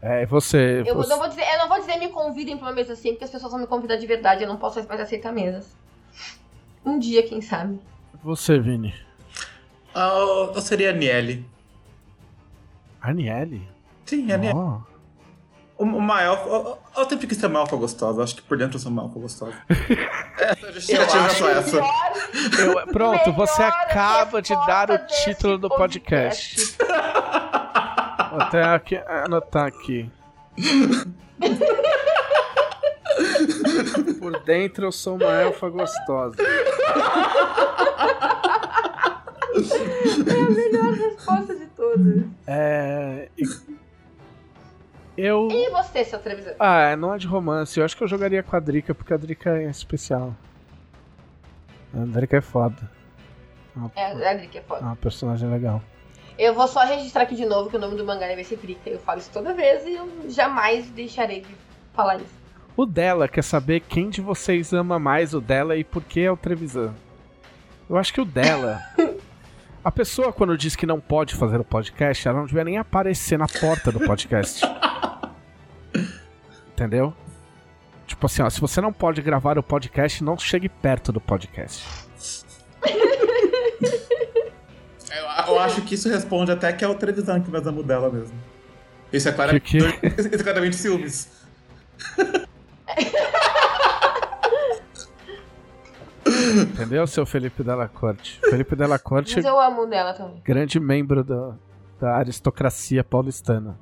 É, você. Eu você- não, vou dizer, eu não vou dizer me convidem pra uma mesa assim, porque as pessoas vão me convidar de verdade, eu não posso mais aceitar mesas. Um dia, quem sabe. Você, Vini. Ah, eu seria a Niele. Aniele? Sim, a Niele. Ó. Uma elfa. Eu, eu sempre quis ser uma elfa gostosa. Acho que por dentro eu sou uma elfa gostosa. essa é justificativa acho só essa. Eu- pronto, você acaba de dar o título do podcast. Vou até aqui, anotar aqui. *laughs* Por dentro eu sou uma elfa gostosa. É a melhor resposta de todas. É. e- Eu. E você, seu televisor? Ah, não é de romance. Eu acho que eu jogaria com a Drica, porque a Drica é especial. A Drica é foda. É uma, É, a Drica é é foda. uma personagem legal. Eu vou só registrar aqui de novo que o nome do mangá vai ser Drica. Eu falo isso toda vez e eu jamais deixarei de falar isso. O dela quer saber quem de vocês ama mais o dela e por que é o Trevisan. Eu acho que o dela. *laughs* A pessoa, quando diz que não pode fazer o podcast, ela não devia nem aparecer na porta do podcast. *laughs* Entendeu? Tipo assim, ó, se você não pode gravar o podcast, não chegue perto do podcast. *laughs* Eu, eu acho que isso responde até que é o televisão que mais amo dela mesmo. Isso é claramente, Que que- *laughs* isso é claramente ciúmes. *laughs* Entendeu, seu Felipe Della Corte? Felipe Della Corte Mas eu amo dela também. grande membro da, da aristocracia paulistana.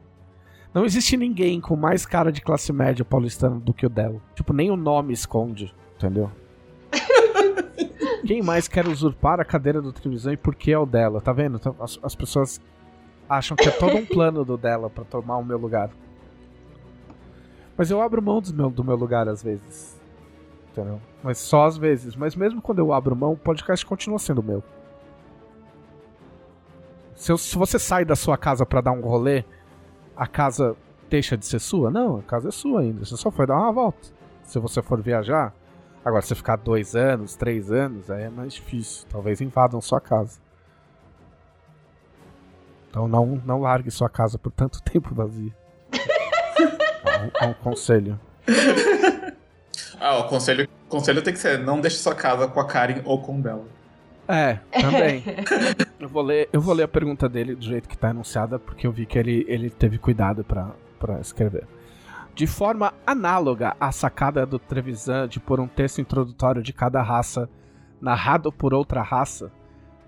Não existe ninguém com mais cara de classe média paulistana do que o dela. Tipo, nem o nome esconde, entendeu? *laughs* Quem mais quer usurpar a cadeira do televisão e por que é o dela? Tá vendo? Então, As, as pessoas acham que é todo um *laughs* plano do dela pra tomar o meu lugar. Mas eu abro mão do meu, do meu lugar às vezes. Entendeu? Mas só às vezes. Mas mesmo quando eu abro mão, o podcast continua sendo meu. Se, eu- se você sai da sua casa pra dar um rolê, a casa deixa de ser sua? Não, a casa é sua ainda. Você só foi dar uma volta. Se você for viajar, agora se ficar dois anos, três anos, aí é mais difícil. Talvez invadam sua casa. Então não, não largue sua casa por tanto *laughs* tempo vazia. É um, é um conselho. Ah, o conselho, conselho tem que ser: não deixe sua casa com a Karen ou com o dela. É, também. *laughs* eu, vou ler, eu vou ler a pergunta dele do jeito que tá enunciada, porque eu vi que ele, ele teve cuidado pra escrever. De forma análoga à sacada do Trevisan de pôr um texto introdutório de cada raça narrado por outra raça,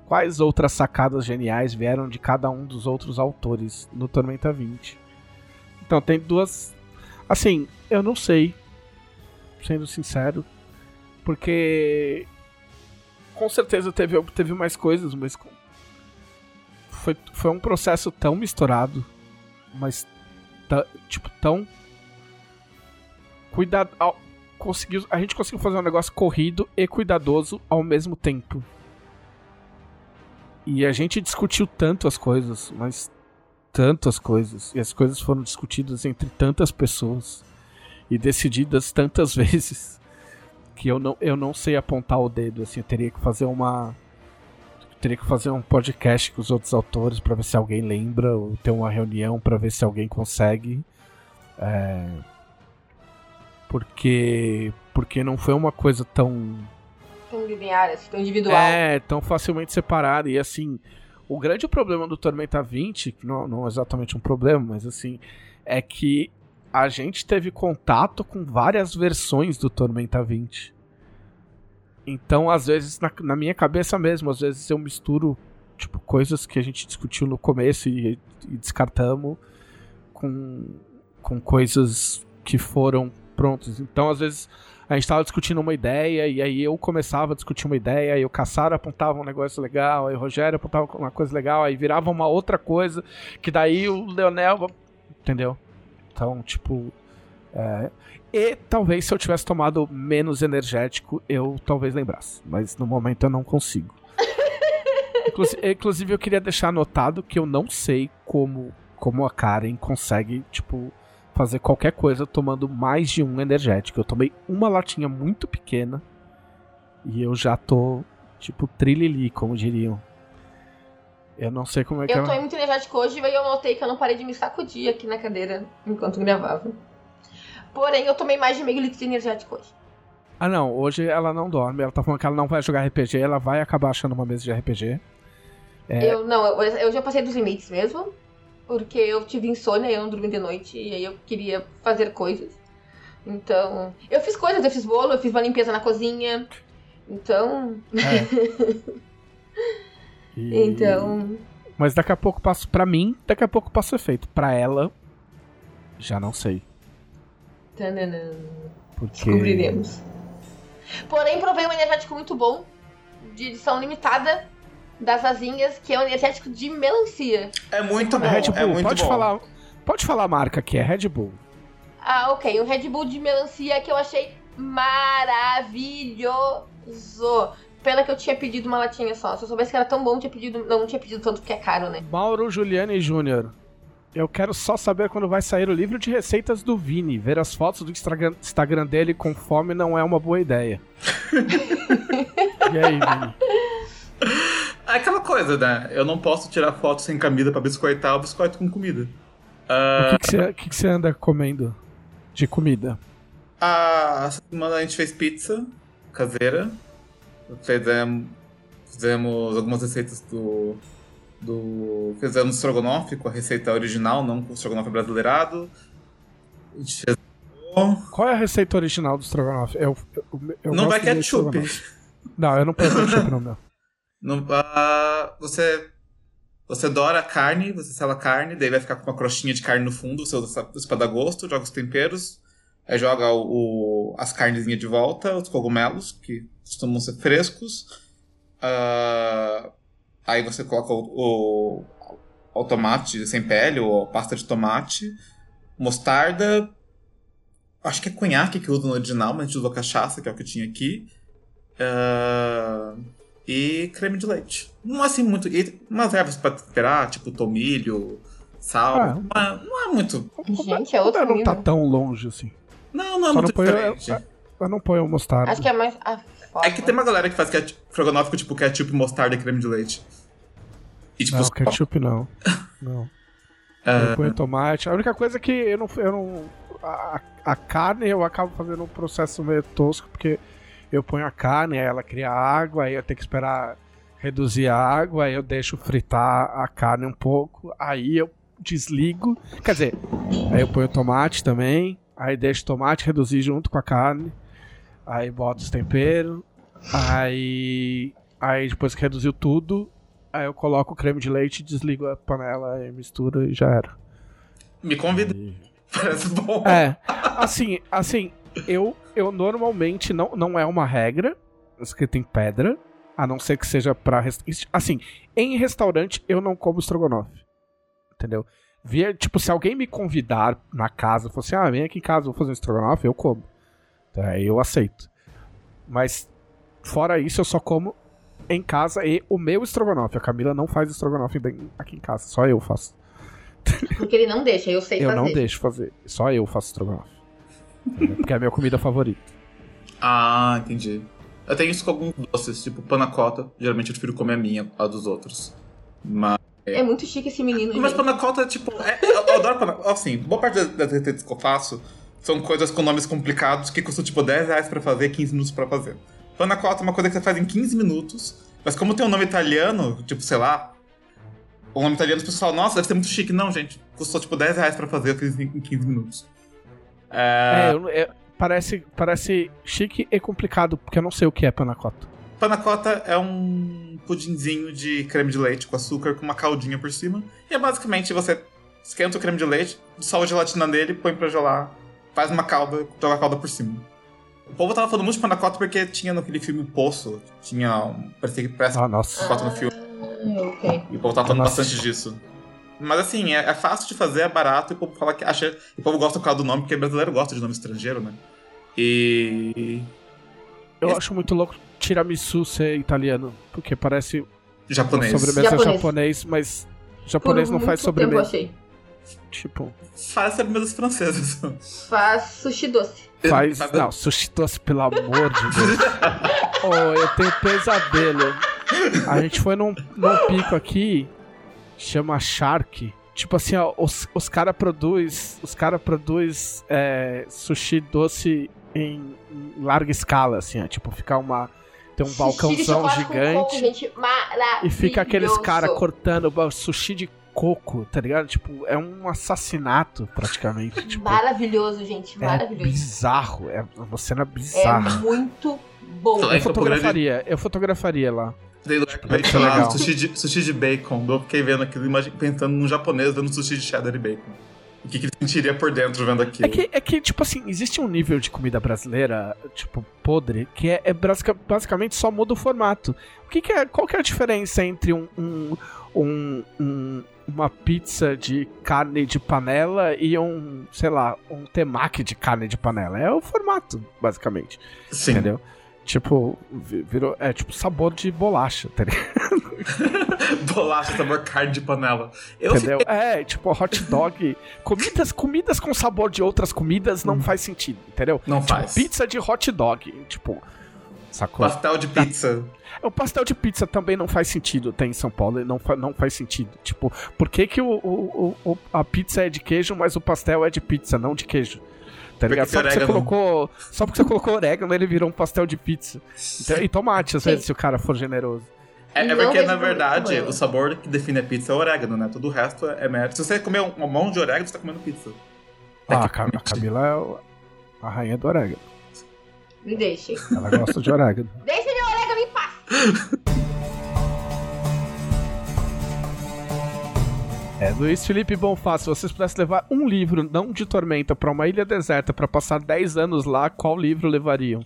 quais outras sacadas geniais vieram de cada um dos outros autores no Tormenta 20? Então, tem duas. Assim, eu não sei, sendo sincero, porque com certeza teve, teve mais coisas, mas foi, foi um processo tão misturado, mas tipo tão cuidado, conseguiu, a gente conseguiu fazer um negócio corrido e cuidadoso ao mesmo tempo. E a gente discutiu tanto as coisas, mas tantas coisas, e as coisas foram discutidas entre tantas pessoas e decididas tantas *laughs* vezes que eu não, eu não sei apontar o dedo, assim, eu teria que fazer uma teria que fazer um podcast com os outros autores pra ver se alguém lembra ou ter uma reunião pra ver se alguém consegue. É, porque porque não foi uma coisa tão Tão linear, assim, tão individual. é, tão facilmente separado. E assim, o grande problema do Tormenta 20, que não, não é exatamente um problema, mas assim, é que a gente teve contato com várias versões do Tormenta 20. Então, às vezes, na, na minha cabeça mesmo, às vezes eu misturo, tipo, coisas que a gente discutiu no começo e, e descartamos com, com coisas que foram prontas. Então, às vezes, a gente tava discutindo uma ideia, e aí eu começava a discutir uma ideia, aí o Caçaro apontava um negócio legal, aí o Rogério apontava uma coisa legal, aí virava uma outra coisa, que daí o Leonel. Entendeu? Então, tipo. é, E talvez se eu tivesse tomado menos energético, eu talvez lembrasse. Mas no momento eu não consigo. *laughs* Inclusi- Inclusive, eu queria deixar anotado que eu não sei como, como a Karen consegue, tipo, fazer qualquer coisa tomando mais de um energético. Eu tomei uma latinha muito pequena e eu já tô, tipo, trilili, como diriam. Eu não sei como é que Eu ela... tomei muito energético hoje e aí eu notei que eu não parei de me sacudir aqui na cadeira enquanto gravava. Porém, eu tomei mais de meio litro de energético hoje. Ah, não, hoje ela não dorme. Ela tá falando que ela não vai jogar RPG, ela vai acabar achando uma mesa de RPG. É. Eu não, eu, eu já passei dos limites mesmo. Porque eu tive insônia, eu não dormi de noite e aí eu queria fazer coisas. Então, eu fiz coisas, eu fiz bolo, eu fiz uma limpeza na cozinha. Então, É. *laughs* E- então, Mas daqui a pouco passo pra mim, daqui a pouco passo efeito. Pra ela, já não sei. tananã, Porque... descobriremos. Porém, provei um energético muito bom, de edição limitada, das asinhas, que é um energético de melancia. É muito bom, É Red Bull, é muito pode bom. falar. Pode falar a marca que é Red Bull. Ah, ok. Um Red Bull de melancia que eu achei maravilhoso. Pena que eu tinha pedido uma latinha só. Se eu soubesse que era tão bom, eu tinha pedido. Não, não tinha pedido tanto porque é caro, né? Mauro Juliane Júnior. Eu quero só saber quando vai sair o livro de receitas do Vini. Ver as fotos do Instagram, dele com fome não é uma boa ideia. *laughs* e aí, Vini? É aquela coisa, né? Eu não posso tirar foto sem camisa pra biscoitar o biscoito com comida. O Ah, que, você, o que que você anda comendo de comida? a essa semana a gente fez pizza caseira. Fizemos, fizemos algumas receitas do. do fizemos estrogonofe com a receita original, não com o estrogonofe brasileirado. Qual é a receita original do estrogonofe? Eu, eu, eu não vai de ketchup. Não, eu não ponho ketchup no meu. Não, ah, você, você dora a carne, você sela a carne, daí vai ficar com uma crostinha de carne no fundo, você usa pra dar gosto, joga os temperos, aí joga o, o- as carnezinhas de volta, os cogumelos, que costumam ser frescos. ah, aí você coloca o, o, o tomate sem pele, ou pasta de tomate, mostarda, acho que é conhaque que usa no original, mas a gente usou cachaça, que é o que tinha aqui. Ah, e creme de leite. Não é assim muito. E umas ervas pra temperar, tipo tomilho, sal. Ah. Não, é, não é muito. Gente, é outro não nível. tá tão longe assim. Não, não é Só muito não põe- diferente. Eu não ponho mostarda. Acho que é mais a forma. É que tem uma galera que faz ketchup, estrogonofe com tipo ketchup, mostarda e creme de leite. E tipo, Não, ketchup não. *laughs* Não. Ah. Eu ponho tomate. A única coisa é que eu não. Eu não a, a carne eu acabo fazendo um processo meio tosco, porque eu ponho a carne, aí ela cria água, aí eu tenho que esperar reduzir a água, aí eu deixo fritar a carne um pouco, aí eu desligo. Quer dizer, aí eu ponho tomate também, aí deixo o tomate reduzir junto com a carne, aí boto os temperos, aí. Aí depois que reduziu tudo, Aí eu coloco o creme de leite, desligo a panela e mistura e já era. Me convida. Parece bom. É, assim, assim, eu, eu normalmente não, não é uma regra escrita em pedra, a não ser que seja pra. Assim, em restaurante eu não como estrogonofe. Entendeu? Via, tipo, se alguém me convidar na casa, fosse, ah, vem aqui em casa, vou fazer um estrogonofe, eu como. Então, Aí eu aceito. Mas, fora isso, eu só como em casa e o meu estrogonofe. A Camila não faz estrogonofe bem aqui em casa, só eu faço. Porque ele não deixa, eu sei Eu fazer. não deixo fazer. Só eu faço estrogonofe. Porque é a minha comida favorita. Ah, entendi. Eu tenho isso com alguns doces, tipo panacota. Geralmente eu prefiro comer a minha, a dos outros. Mas, É muito chique esse menino, mas gente. panacota, tipo, é- eu, eu adoro panacota. Assim, boa parte das- receitas que eu faço são coisas com nomes complicados que custam tipo 10 reais pra fazer, 15 minutos pra fazer. Panacota é uma coisa que você faz em 15 minutos, mas como tem um nome italiano, tipo, sei lá, o nome italiano, as pessoas falam, nossa, deve ser muito chique. Não, gente, custou tipo 10 reais pra fazer, eu fiz em 15 minutos. É, eu- é, parece, parece chique e complicado, porque eu não sei o que é panacota. Panacota é um pudinzinho de creme de leite com açúcar com uma caldinha por cima. E é basicamente você esquenta o creme de leite, dissolve a gelatina nele, põe pra gelar, faz uma calda, joga a calda por cima. O povo tava falando muito de panacota porque tinha naquele filme Poço, tinha um, parecia que parece Ah, nossa. panacota no filme. Ah, ok. E o povo tava falando Nossa. bastante disso. Mas assim, é, é fácil de fazer, é barato, e o povo fala que acha. E o povo gosta por causa do nome, porque brasileiro gosta de nome estrangeiro, né? E. Eu acho muito louco tiramisu ser italiano, porque parece japonês. sobremesa Japonês. japonês, mas japonês Por não faz tempo eu sobremesa. achei. Tipo, Faz sobremesas francesas. *laughs* Faz sushi doce. faz. Não, sushi doce, pelo amor de Deus. *laughs* oh, eu tenho pesadelo. A gente foi num, num pico aqui, chama Shark. Tipo assim, ó, os, os cara produz. Os cara produz é, sushi doce em, em larga escala, assim, ó. Tipo, ficar uma. Tem um balcãozão gigante. coco. E fica aqueles cara cortando o sushi de coco, tá ligado? Tipo, é um assassinato, praticamente. Tipo, Maravilhoso, gente, é maravilhoso. bizarro. É uma cena É, bizarra. muito bom. Só- Eu fotografaria, eu fotografaria lá. Tipo, sushi de, sushi de bacon. Eu fiquei vendo aquilo, pensando num japonês vendo sushi de cheddar e bacon. O que, que ele sentiria por dentro vendo aquilo? É que, é que, tipo assim, existe um nível de comida brasileira, tipo, podre, que é, é basica- basicamente só muda o formato. O que, que é, qual que é a diferença entre um, um, um- um- uma pizza de carne de panela e um, sei lá, um temaki de carne de panela? É o formato, basicamente. Sim. Entendeu? Tipo, vi- virou. É tipo sabor de bolacha, tá ligado? *laughs* Bolacha sabor carne de panela. Eu Entendeu? É, tipo, hot dog. *laughs* Comidas, comidas com sabor de outras comidas não faz sentido, entendeu? Não tipo, faz. pizza de hot dog. Tipo. Sacou? Pastel de pizza. O pastel de pizza também não faz sentido ter em São Paulo, não, fa não faz sentido. Tipo, por que, que o, o, o, a pizza é de queijo, mas o pastel é de pizza, não de queijo? Tá ligado? Só porque, você colocou, só porque você colocou orégano, ele virou um pastel de pizza. *laughs* Então, e tomate, às Sim. vezes, se o cara for generoso. É, é porque, na verdade, o sabor que define a pizza é o orégano, né? Todo o resto é é mérito. Se você comer um, um monte de orégano, você tá comendo pizza. Ah, a Cam- a Camila é a rainha do orégano. Me deixem. Ela gosta de orégano. *laughs* Deixa meu orégano em paz. É, Luiz Felipe Bonfá, se vocês pudessem levar um livro, não de Tormenta, pra uma ilha deserta pra passar 10 anos lá, qual livro levariam?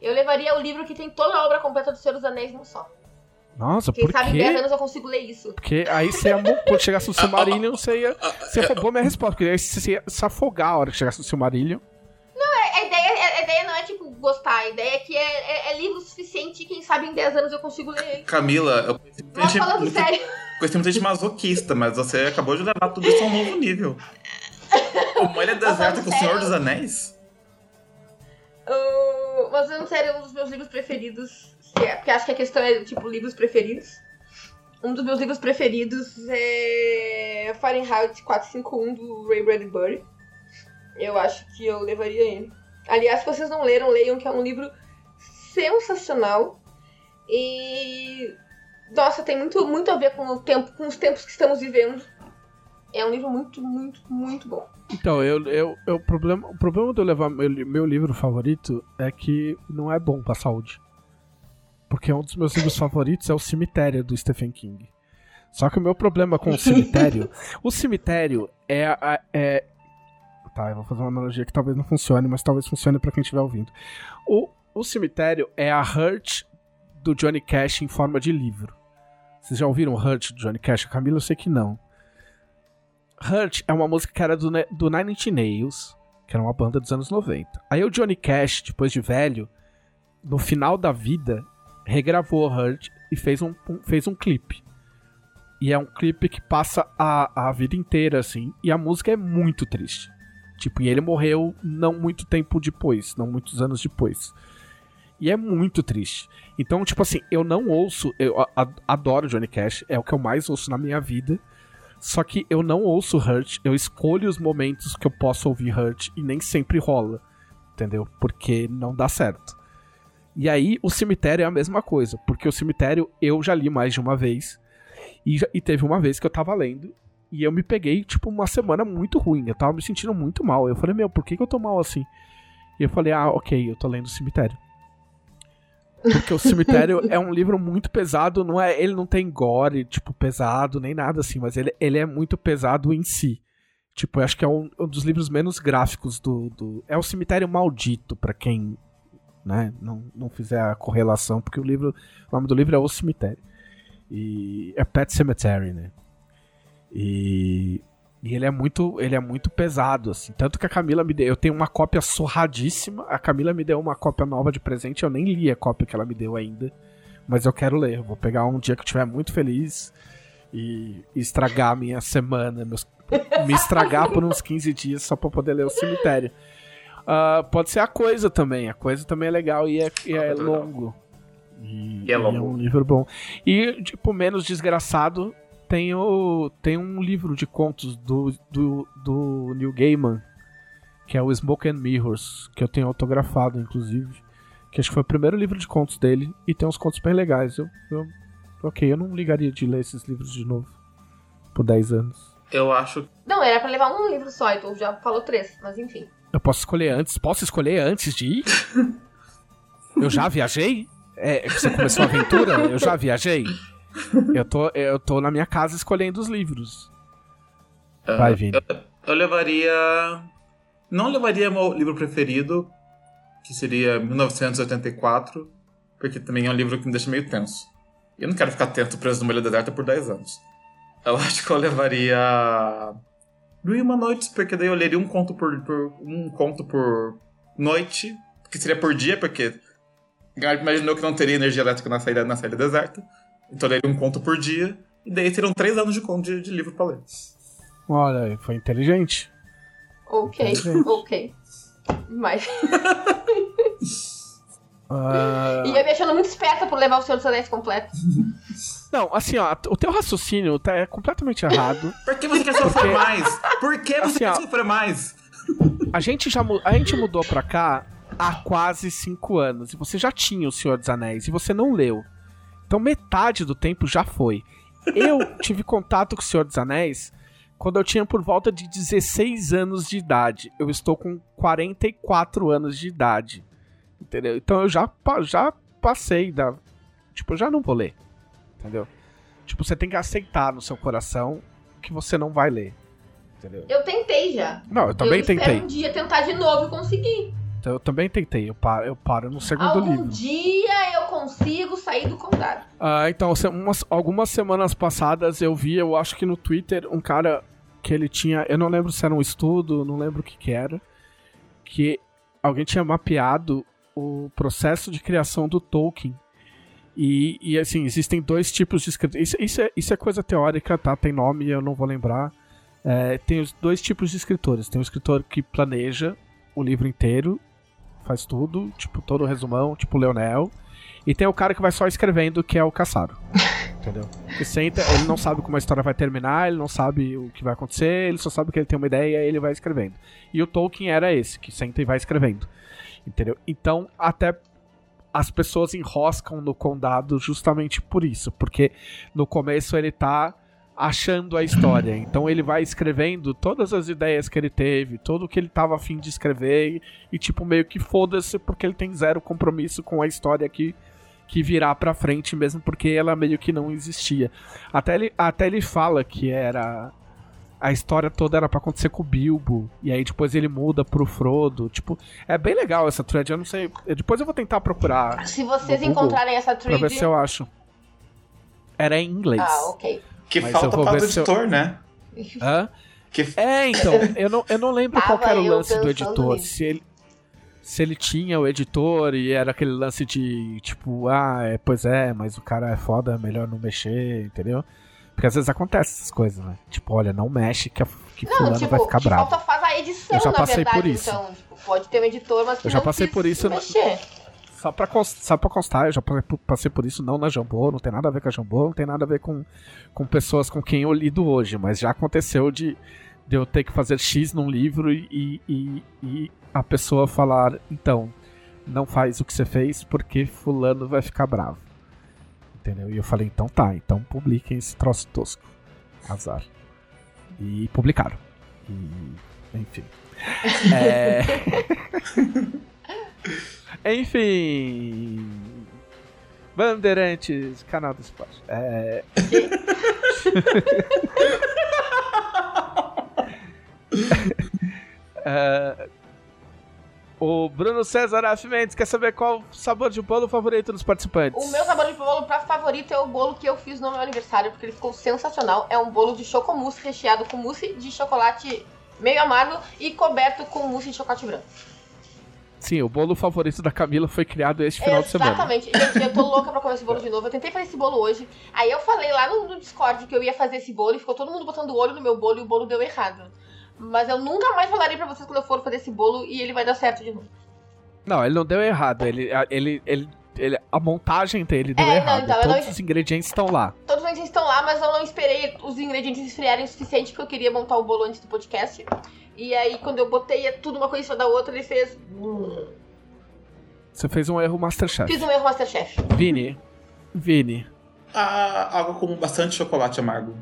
Eu levaria o livro que tem toda a obra completa do Senhor dos Anéis num só. Nossa, Quem por sabe em 10 quê? anos eu consigo ler isso. Porque aí você ia, mo- quando chegasse no Silmarillion, você ia. Você roubou minha resposta, porque aí você ia se afogar a hora que chegasse no Silmarillion. A, a ideia, a ideia não é, tipo, gostar. A ideia é que é, é- é livro suficiente e quem sabe em 10 anos eu consigo ler ele. Camila, eu conheci muita Mas gente, falando sério, conheci muita gente masoquista, mas você acabou de levar tudo isso a um novo nível. Uma ilha deserta com o Senhor dos Anéis? uh, mas falando sério, um dos meus livros preferidos, é- porque acho que a questão é, tipo, livros preferidos. Um dos meus livros preferidos é Fahrenheit 451 do Ray Bradbury. Eu acho que eu levaria ele. Aliás, se vocês não leram, leiam, que é um livro sensacional. E. Nossa, tem muito, muito a ver com o tempo, com os tempos que estamos vivendo. É um livro muito, muito, muito bom. Então, eu, eu, eu- o, problema, o problema de eu levar meu, meu livro favorito é que não é bom pra saúde. Porque um dos meus livros favoritos é O Cemitério, do Stephen King. Só que o meu problema com o cemitério. *laughs* o cemitério é, a- é. Tá, eu vou fazer uma analogia que talvez não funcione, mas talvez funcione pra quem estiver ouvindo. O, o cemitério é a Hurt do Johnny Cash em forma de livro. Vocês já ouviram Hurt do Johnny Cash? Camila eu sei que não. Hurt é uma música que era do, do Nine Inch Nails, que era uma banda dos anos 90. Aí o Johnny Cash, depois de velho, no final da vida, regravou Hurt e fez um, um- fez um clipe. E é um clipe que passa a, a vida inteira, assim, e a música é muito triste. Tipo, e ele morreu não muito tempo depois, não muitos anos depois. E é muito triste. Então, tipo assim, eu não ouço, eu adoro Johnny Cash, é o que eu mais ouço na minha vida. Só que eu não ouço Hurt, eu escolho os momentos que eu posso ouvir Hurt e nem sempre rola, entendeu? Porque não dá certo. E aí o cemitério é a mesma coisa, porque o cemitério eu já li mais de uma vez e, e teve uma vez que eu tava lendo e eu me peguei, tipo, uma semana muito ruim, eu tava me sentindo muito mal. Eu falei, meu, por que, que eu tô mal assim? E eu falei, ah, ok, eu tô lendo o cemitério. Porque o cemitério *laughs* é um livro muito pesado, não é, ele não tem gore, tipo, pesado, nem nada assim, mas ele, ele é muito pesado em si. Tipo, eu acho que é um, um dos livros menos gráficos do, do. É o Cemitério Maldito, pra quem né, não, não fizer a correlação, porque o livro. O nome do livro é O Cemitério. E é Pet Cemetery, né? E. E ele é muito, ele é muito pesado, assim. Tanto que a Camila me deu. Eu tenho uma cópia surradíssima. A Camila me deu uma cópia nova de presente. Eu nem li a cópia que ela me deu ainda. Mas eu quero ler. Eu vou pegar um dia que eu estiver muito feliz e, e estragar a minha semana. meus- me estragar por uns 15 dias só pra poder ler o cemitério. Ah, pode ser a coisa também. A coisa também é legal e é, e é Muito legal. longo. E, E é longo. um livro bom. E, tipo, menos desgraçado, tem, o, tem um livro de contos do, do, do Neil Gaiman, que é o Smoke and Mirrors, que eu tenho autografado, inclusive. Que acho que foi o primeiro livro de contos dele, e tem uns contos bem legais. Eu, eu, ok, eu não ligaria de ler esses livros de novo por 10 anos. Eu acho. Não, era pra levar um livro só, então já falou três, mas enfim. Eu posso escolher antes? Posso escolher antes de ir? Eu já viajei? É, você começou a aventura? Eu já viajei? Eu tô, eu tô na minha casa escolhendo os livros. ah, Vai, Vini. Eu levaria. Não levaria meu livro preferido, que seria 1984, porque também é um livro que me deixa meio tenso. Eu não quero ficar tenso preso numa ilha deserta por 10 anos. Eu *laughs* acho que eu levaria. Mil e uma noites, porque daí eu leria um conto por, por- um conto por noite, que seria por dia, porque imaginou que não teria energia elétrica na saída, na saída deserta. Então eu leria um conto por dia, e daí seriam três anos de, conto de, de livro pra ler. Olha, aí, foi inteligente. Ok, Entendi. ok. Mas. *laughs* Ah, E eu me achando muito esperta por levar o Senhor dos Anéis completo. Não, assim, ó, o teu raciocínio tá é completamente errado. *laughs* Por que você quer sofrer Porque- mais? Por que você Assim, quer ó. sofrer mais? A gente já a gente mudou pra cá há quase cinco anos. E você já tinha o Senhor dos Anéis e você não leu. Então metade do tempo já foi. Eu *laughs* tive contato com o Senhor dos Anéis quando eu tinha por volta de 16 anos de idade. Eu estou com 44 anos de idade. Entendeu? Então eu já, já passei da. Tipo, eu já não vou ler. Entendeu? Tipo, você tem que aceitar no seu coração que você não vai ler. Entendeu? Eu tentei já. Não, eu também eu tentei. um dia tentar de novo e conseguir. Então, eu também tentei, eu paro, eu paro no segundo Algum livro. dia eu consigo sair do condado. Ah, então, umas- algumas semanas passadas eu vi, eu acho que no Twitter, um cara que ele tinha. Eu não lembro se era um estudo, não lembro o que, que era. Que alguém tinha mapeado o processo de criação do Tolkien. E, e, assim, existem dois tipos de escritor. Isso, isso, é, isso é coisa teórica, tá? Tem nome, eu não vou lembrar. É, tem os dois tipos de escritores. Tem o escritor que planeja o livro inteiro, faz tudo, tipo, todo o resumão, tipo o Leonel. E tem o cara que vai só escrevendo, que é o Caçaro. *laughs* Entendeu? Que senta, ele não sabe como a história vai terminar, ele não sabe o que vai acontecer, ele só sabe que ele tem uma ideia e ele vai escrevendo. E o Tolkien era esse, que senta e vai escrevendo. Entendeu? Então, até as pessoas enroscam no condado justamente por isso, porque no começo ele tá achando a história. *clears throat* Então ele vai escrevendo todas as ideias que ele teve, tudo que ele tava afim de escrever e, e, tipo meio que foda-se porque ele tem zero compromisso com a história que que virá pra frente mesmo porque ela meio que não existia. Até ele, até ele fala que era a história toda era pra acontecer com o Bilbo e aí depois ele muda pro Frodo, tipo, é bem legal essa thread, eu não sei, depois eu vou tentar procurar Se vocês Google, encontrarem essa pra ver thread. se eu acho. Era em inglês. Ah, ok. Que Mas falta para o se eu- editor, né? *laughs* Hã? Que É, então, eu não, eu não lembro *laughs* qual era o lance do editor. nisso. Se ele, se ele tinha o editor e era aquele lance de, tipo, ah, é, pois é, mas o cara é foda, é melhor não mexer, entendeu? Porque às vezes acontece essas coisas, né? Tipo, olha, não mexe que, a, que Não, fulano tipo, vai ficar que bravo. falta faz a edição, Eu já na passei verdade. por isso. Então, tipo, pode ter um editor, mas que Eu já não passei por isso na- mexer. Só pra, cons- só pra constar, eu já passei por- passei por isso não na Jambô, não tem nada a ver com a Jambô, não tem nada a ver com, com pessoas com quem eu lido hoje, mas já aconteceu de, de eu ter que fazer X num livro e, e, e a pessoa falar, então, não faz o que você fez porque fulano vai ficar bravo. Entendeu? E eu falei, então tá, então publiquem esse troço tosco. Azar. E publicaram. E, enfim. *laughs* É... *laughs* Enfim. Bandeirantes, canal do esporte. É... *laughs* É, O Bruno César F. Mendes quer saber qual o sabor de bolo favorito dos participantes. O meu sabor de bolo pra favorito é o bolo que eu fiz no meu aniversário, porque ele ficou sensacional. É um bolo de chocomousse recheado com mousse de chocolate meio amargo e coberto com mousse de chocolate branco. Sim, o bolo favorito da Camila foi criado este final de semana. Exatamente. Gente, eu tô louca pra comer esse bolo de novo. Eu tentei fazer esse bolo hoje. Aí eu falei lá no, no Discord que eu ia fazer esse bolo e ficou todo mundo botando o olho no meu bolo e o bolo deu errado. Mas eu nunca mais falarei pra vocês quando eu for fazer esse bolo e ele vai dar certo de novo. Não, ele não deu errado. Ele, a- ele, ele, ele- a montagem dele deu É, não, errado. então, eu Todos não- os ingredientes estão lá. Todos os ingredientes estão lá, mas eu não esperei os ingredientes esfriarem o suficiente porque eu queria montar o bolo antes do podcast. E aí, quando eu botei é tudo uma coisa em cima da outra, ele fez. Você fez um erro Masterchef. Fiz um erro Masterchef. Vini. Vini. Ah, algo com bastante chocolate amargo.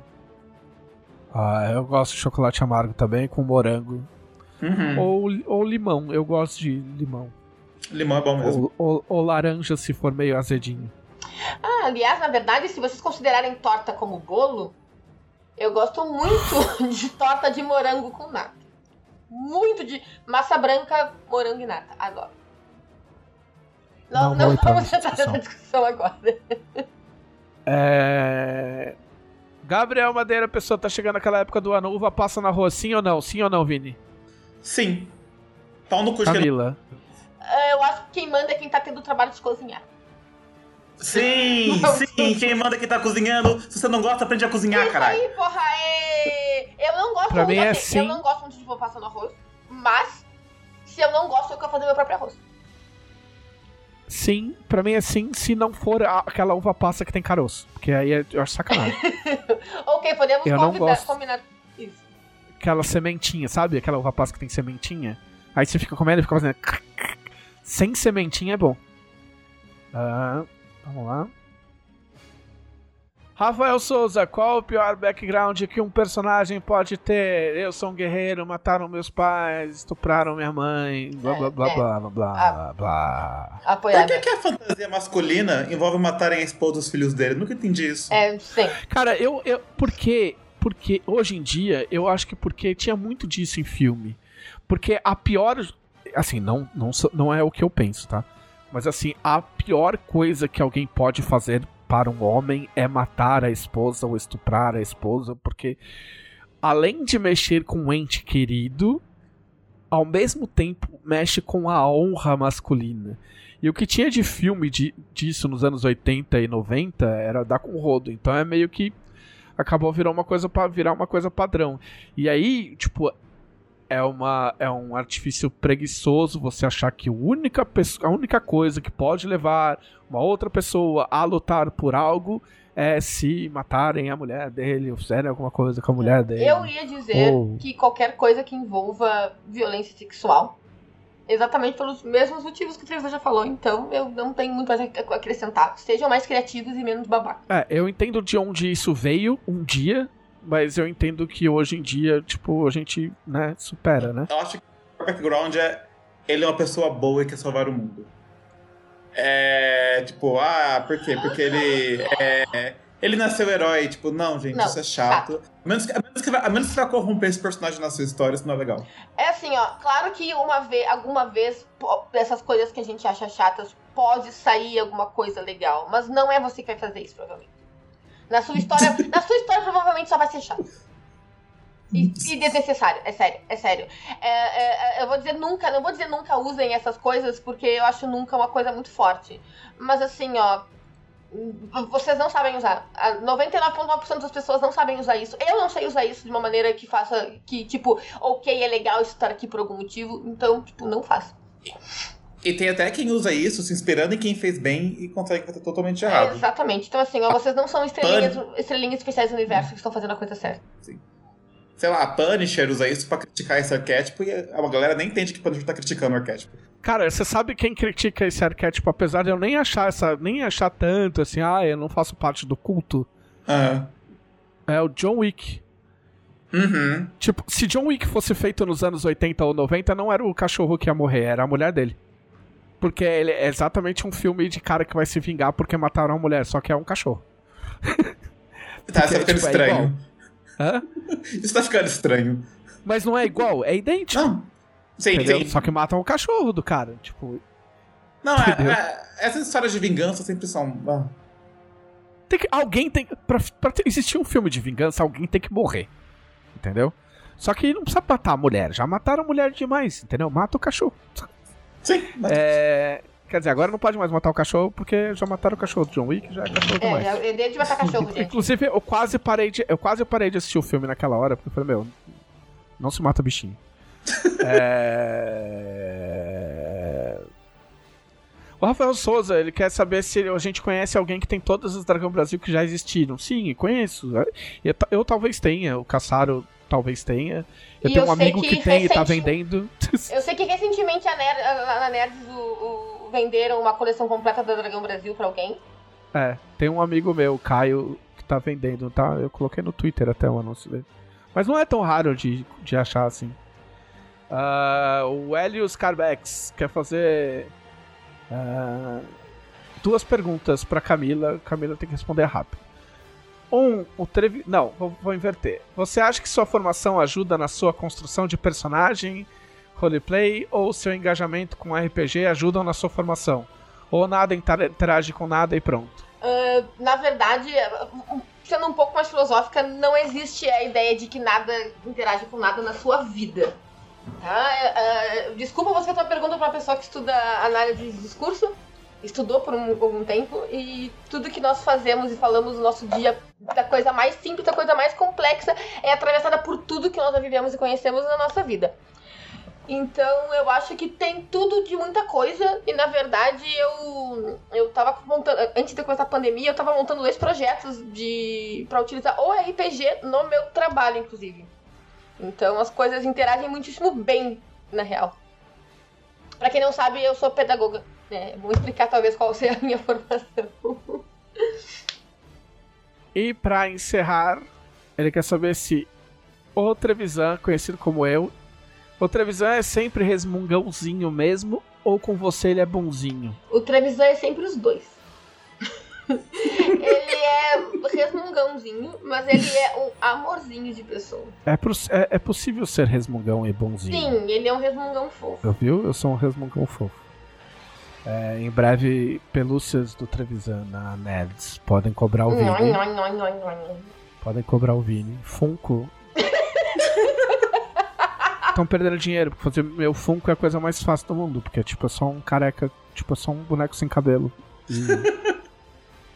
Ah, eu gosto de chocolate amargo também, com morango. Uhum. Ou, ou limão. Eu gosto de limão. Limão é bom mesmo. Ou, ou- ou laranja, se for meio azedinho. Ah, aliás, na verdade, se vocês considerarem torta como bolo, eu gosto muito *laughs* de torta de morango com nata. Muito de massa branca, morango e nata. Adoro. Não, Não não vamos entrar nessa discussão agora. É... Gabriel Madeira, pessoa tá chegando naquela época do ano, uva passa na rua, sim ou não? Sim ou não, Vini? Sim. Pau no cu de quem Camila. Ah, Eu acho que quem manda é quem tá tendo o trabalho de cozinhar. Sim, sim, quem manda que tá cozinhando. Se você não gosta, aprende a cozinhar, Isso caralho. aí, porra, é... Eu não gosto Pra mim é assim, Eu não gosto muito de uva passa no arroz, mas se eu não gosto, eu quero fazer meu próprio arroz. Sim, pra mim é sim, se não for aquela uva passa que tem caroço. Porque aí é- eu acho sacanagem. *laughs* Ok, podemos Eu não gosto. combinar isso. aquela sementinha, sabe? Aquela uva passa que tem sementinha. Aí você fica comendo e fica fazendo. *laughs* Sem sementinha é bom. Ah, vamos lá. Rafael Souza, qual o pior background que um personagem pode ter? Eu sou um guerreiro, mataram meus pais, estupraram minha mãe, blá blá blá É, blá blá blá Ah. blá. Por Apoiado. que, que a fantasia masculina envolve matarem a esposa dos filhos dele? Nunca entendi isso. É, sim. Cara, eu, eu. Por quê? Porque hoje em dia, eu acho que porque tinha muito disso em filme. Porque a pior. Assim, não, não, não é o que eu penso, tá? Mas assim, a pior coisa que alguém pode fazer para um homem é matar a esposa ou estuprar a esposa, porque além de mexer com um ente querido, ao mesmo tempo mexe com a honra masculina. E o que tinha de filme de, disso nos anos 80 e 90 era dar com rodo. Então é meio que acabou virando uma coisa para virar uma coisa padrão. E aí, tipo, é uma é um artifício preguiçoso você achar que a única pessoa, a única coisa que pode levar uma outra pessoa a lutar por algo é se matarem a mulher dele ou fizerem alguma coisa com a mulher dele. Eu ia dizer Ou- que qualquer coisa que envolva violência sexual, exatamente pelos mesmos motivos que o Trevor já falou, então eu não tenho muito mais a acrescentar. Sejam mais criativos e menos babacas. É, eu entendo de onde isso veio um dia, mas eu entendo que hoje em dia, tipo, a gente, né, supera, né? Eu acho que o background é. Ele é uma pessoa boa e quer salvar o mundo. É. Tipo, ah, por quê? Porque ele. É, ele nasceu herói. Tipo, não, gente, Não, isso é chato. A menos, que, a, menos que, vai- a menos que você vai corromper esse personagem na sua história, isso não é legal. É assim, ó, claro que uma vez, alguma vez, po- essas coisas que a gente acha chatas, pode sair alguma coisa legal, mas não é você que vai fazer isso, provavelmente. Na sua história, na sua história provavelmente só vai ser chato. E, e desnecessário, é sério, é sério. É, é, é, eu vou dizer nunca, não vou dizer nunca usem essas coisas, porque eu acho nunca uma coisa muito forte. Mas assim, ó, vocês não sabem usar. A 99,9% das pessoas não sabem usar isso. Eu não sei usar isso de uma maneira que faça. Que, tipo, ok, é legal estar aqui por algum motivo, então, tipo, não faço. E tem até quem usa isso se inspirando em quem fez bem e consegue fazer totalmente É, errado. exatamente. Então, assim, ó, vocês não são estrelinhas, estrelinhas especiais do universo que estão fazendo a coisa certa. Sei lá, a Punisher usa isso pra criticar esse arquétipo e a galera nem entende que Punisher tá criticando o arquétipo. Cara, você sabe quem critica esse arquétipo, apesar de eu nem achar essa, nem achar tanto assim, ah, eu não faço parte do culto, Aham. é o John Wick. Uhum. Tipo, se John Wick fosse feito nos anos 80 ou 90, não era o cachorro que ia morrer, era a mulher dele. Porque ele é exatamente um filme de cara que vai se vingar porque mataram a mulher, só que é um cachorro. *laughs* Tá, isso Porque, tá ficando tipo, é estranho. Hã? *laughs* isso tá ficando estranho. Mas não é igual, é idêntico. Não. Sim, entendeu? sim. Só que matam o cachorro do cara. Tipo, Não, é, é- essas histórias de vingança sempre são. ah. tem que, alguém tem. Pra, pra ter- existir um filme de vingança, alguém tem que morrer. Entendeu? Só que não precisa matar a mulher. Já mataram a mulher demais, entendeu? Mata o cachorro. Sim, mas É. Quer dizer, agora não pode mais matar o cachorro porque já mataram o cachorro do John Wick, já é cachorro É, demais. eu dei de matar cachorro, gente. Inclusive, eu quase parei de. Eu quase parei de assistir o filme naquela hora, porque eu falei, meu, não se mata bichinho. *laughs* é... O Rafael Souza, ele quer saber se a gente conhece alguém que tem todas as Dragão Brasil que já existiram. Sim, conheço. Eu, eu talvez tenha, o Caçaro talvez tenha. Eu E tenho eu um amigo que que, tem e tá recente- vendendo. *laughs* Eu sei que recentemente a Ner, a, a Nerds o- o- venderam uma coleção completa da Dragão Brasil pra alguém. É, tem um amigo meu, Caio, que tá vendendo, tá? Eu coloquei no Twitter até o anúncio dele. Mas não é tão raro de, de achar assim. Ah, o Helios Carbex quer fazer ah, duas perguntas pra Camila. Camila tem que responder rápido. Um, o Trevi... Não, vou, vou inverter. Você acha que sua formação ajuda na sua construção de personagem, roleplay, ou seu engajamento com RPG ajudam na sua formação? Ou nada inter- interage com nada e pronto? Ah, na verdade, sendo um pouco mais filosófica, não existe a ideia de que nada interage com nada na sua vida. Tá? Ah, desculpa você fazer uma pergunta pra uma pessoa que estuda análise de discurso, estudou por um, algum tempo e tudo que nós fazemos e falamos no nosso dia, da coisa mais simples, da coisa mais complexa, é atravessada por tudo que nós já vivemos e conhecemos na nossa vida. Então eu acho que tem tudo de muita coisa e na verdade eu eu tava montando antes de começar a pandemia, eu tava montando dois projetos de para utilizar o RPG no meu trabalho inclusive. Então as coisas interagem muitíssimo bem na real. Para quem não sabe, eu sou pedagoga. É, vou explicar talvez qual seja a minha *laughs* formação. E para encerrar, ele quer saber se o Trevisan, conhecido como eu, o Trevisan é sempre resmungãozinho mesmo ou com você ele é bonzinho? O Trevisan é sempre os dois. *laughs* ele é resmungãozinho, mas ele é um amorzinho de pessoa. É, é, é, possível ser resmungão e bonzinho? Sim, ele é um resmungão fofo. Eu viu? Eu sou um resmungão fofo. É, em breve, pelúcias do Trevisan na Nerds. Podem cobrar o Vini. Podem cobrar o Vini. Funko *laughs* estão perdendo dinheiro, porque fazer meu Funko é a coisa mais fácil do mundo, porque tipo, é só um careca, tipo, é só um boneco sem cabelo. *laughs*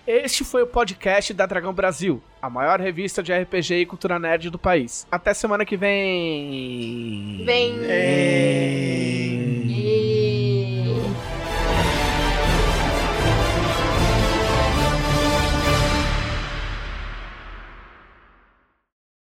Este foi o podcast da Dragão Brasil, a maior revista de RPG e cultura nerd do país. Até semana que vem. Vem. vem.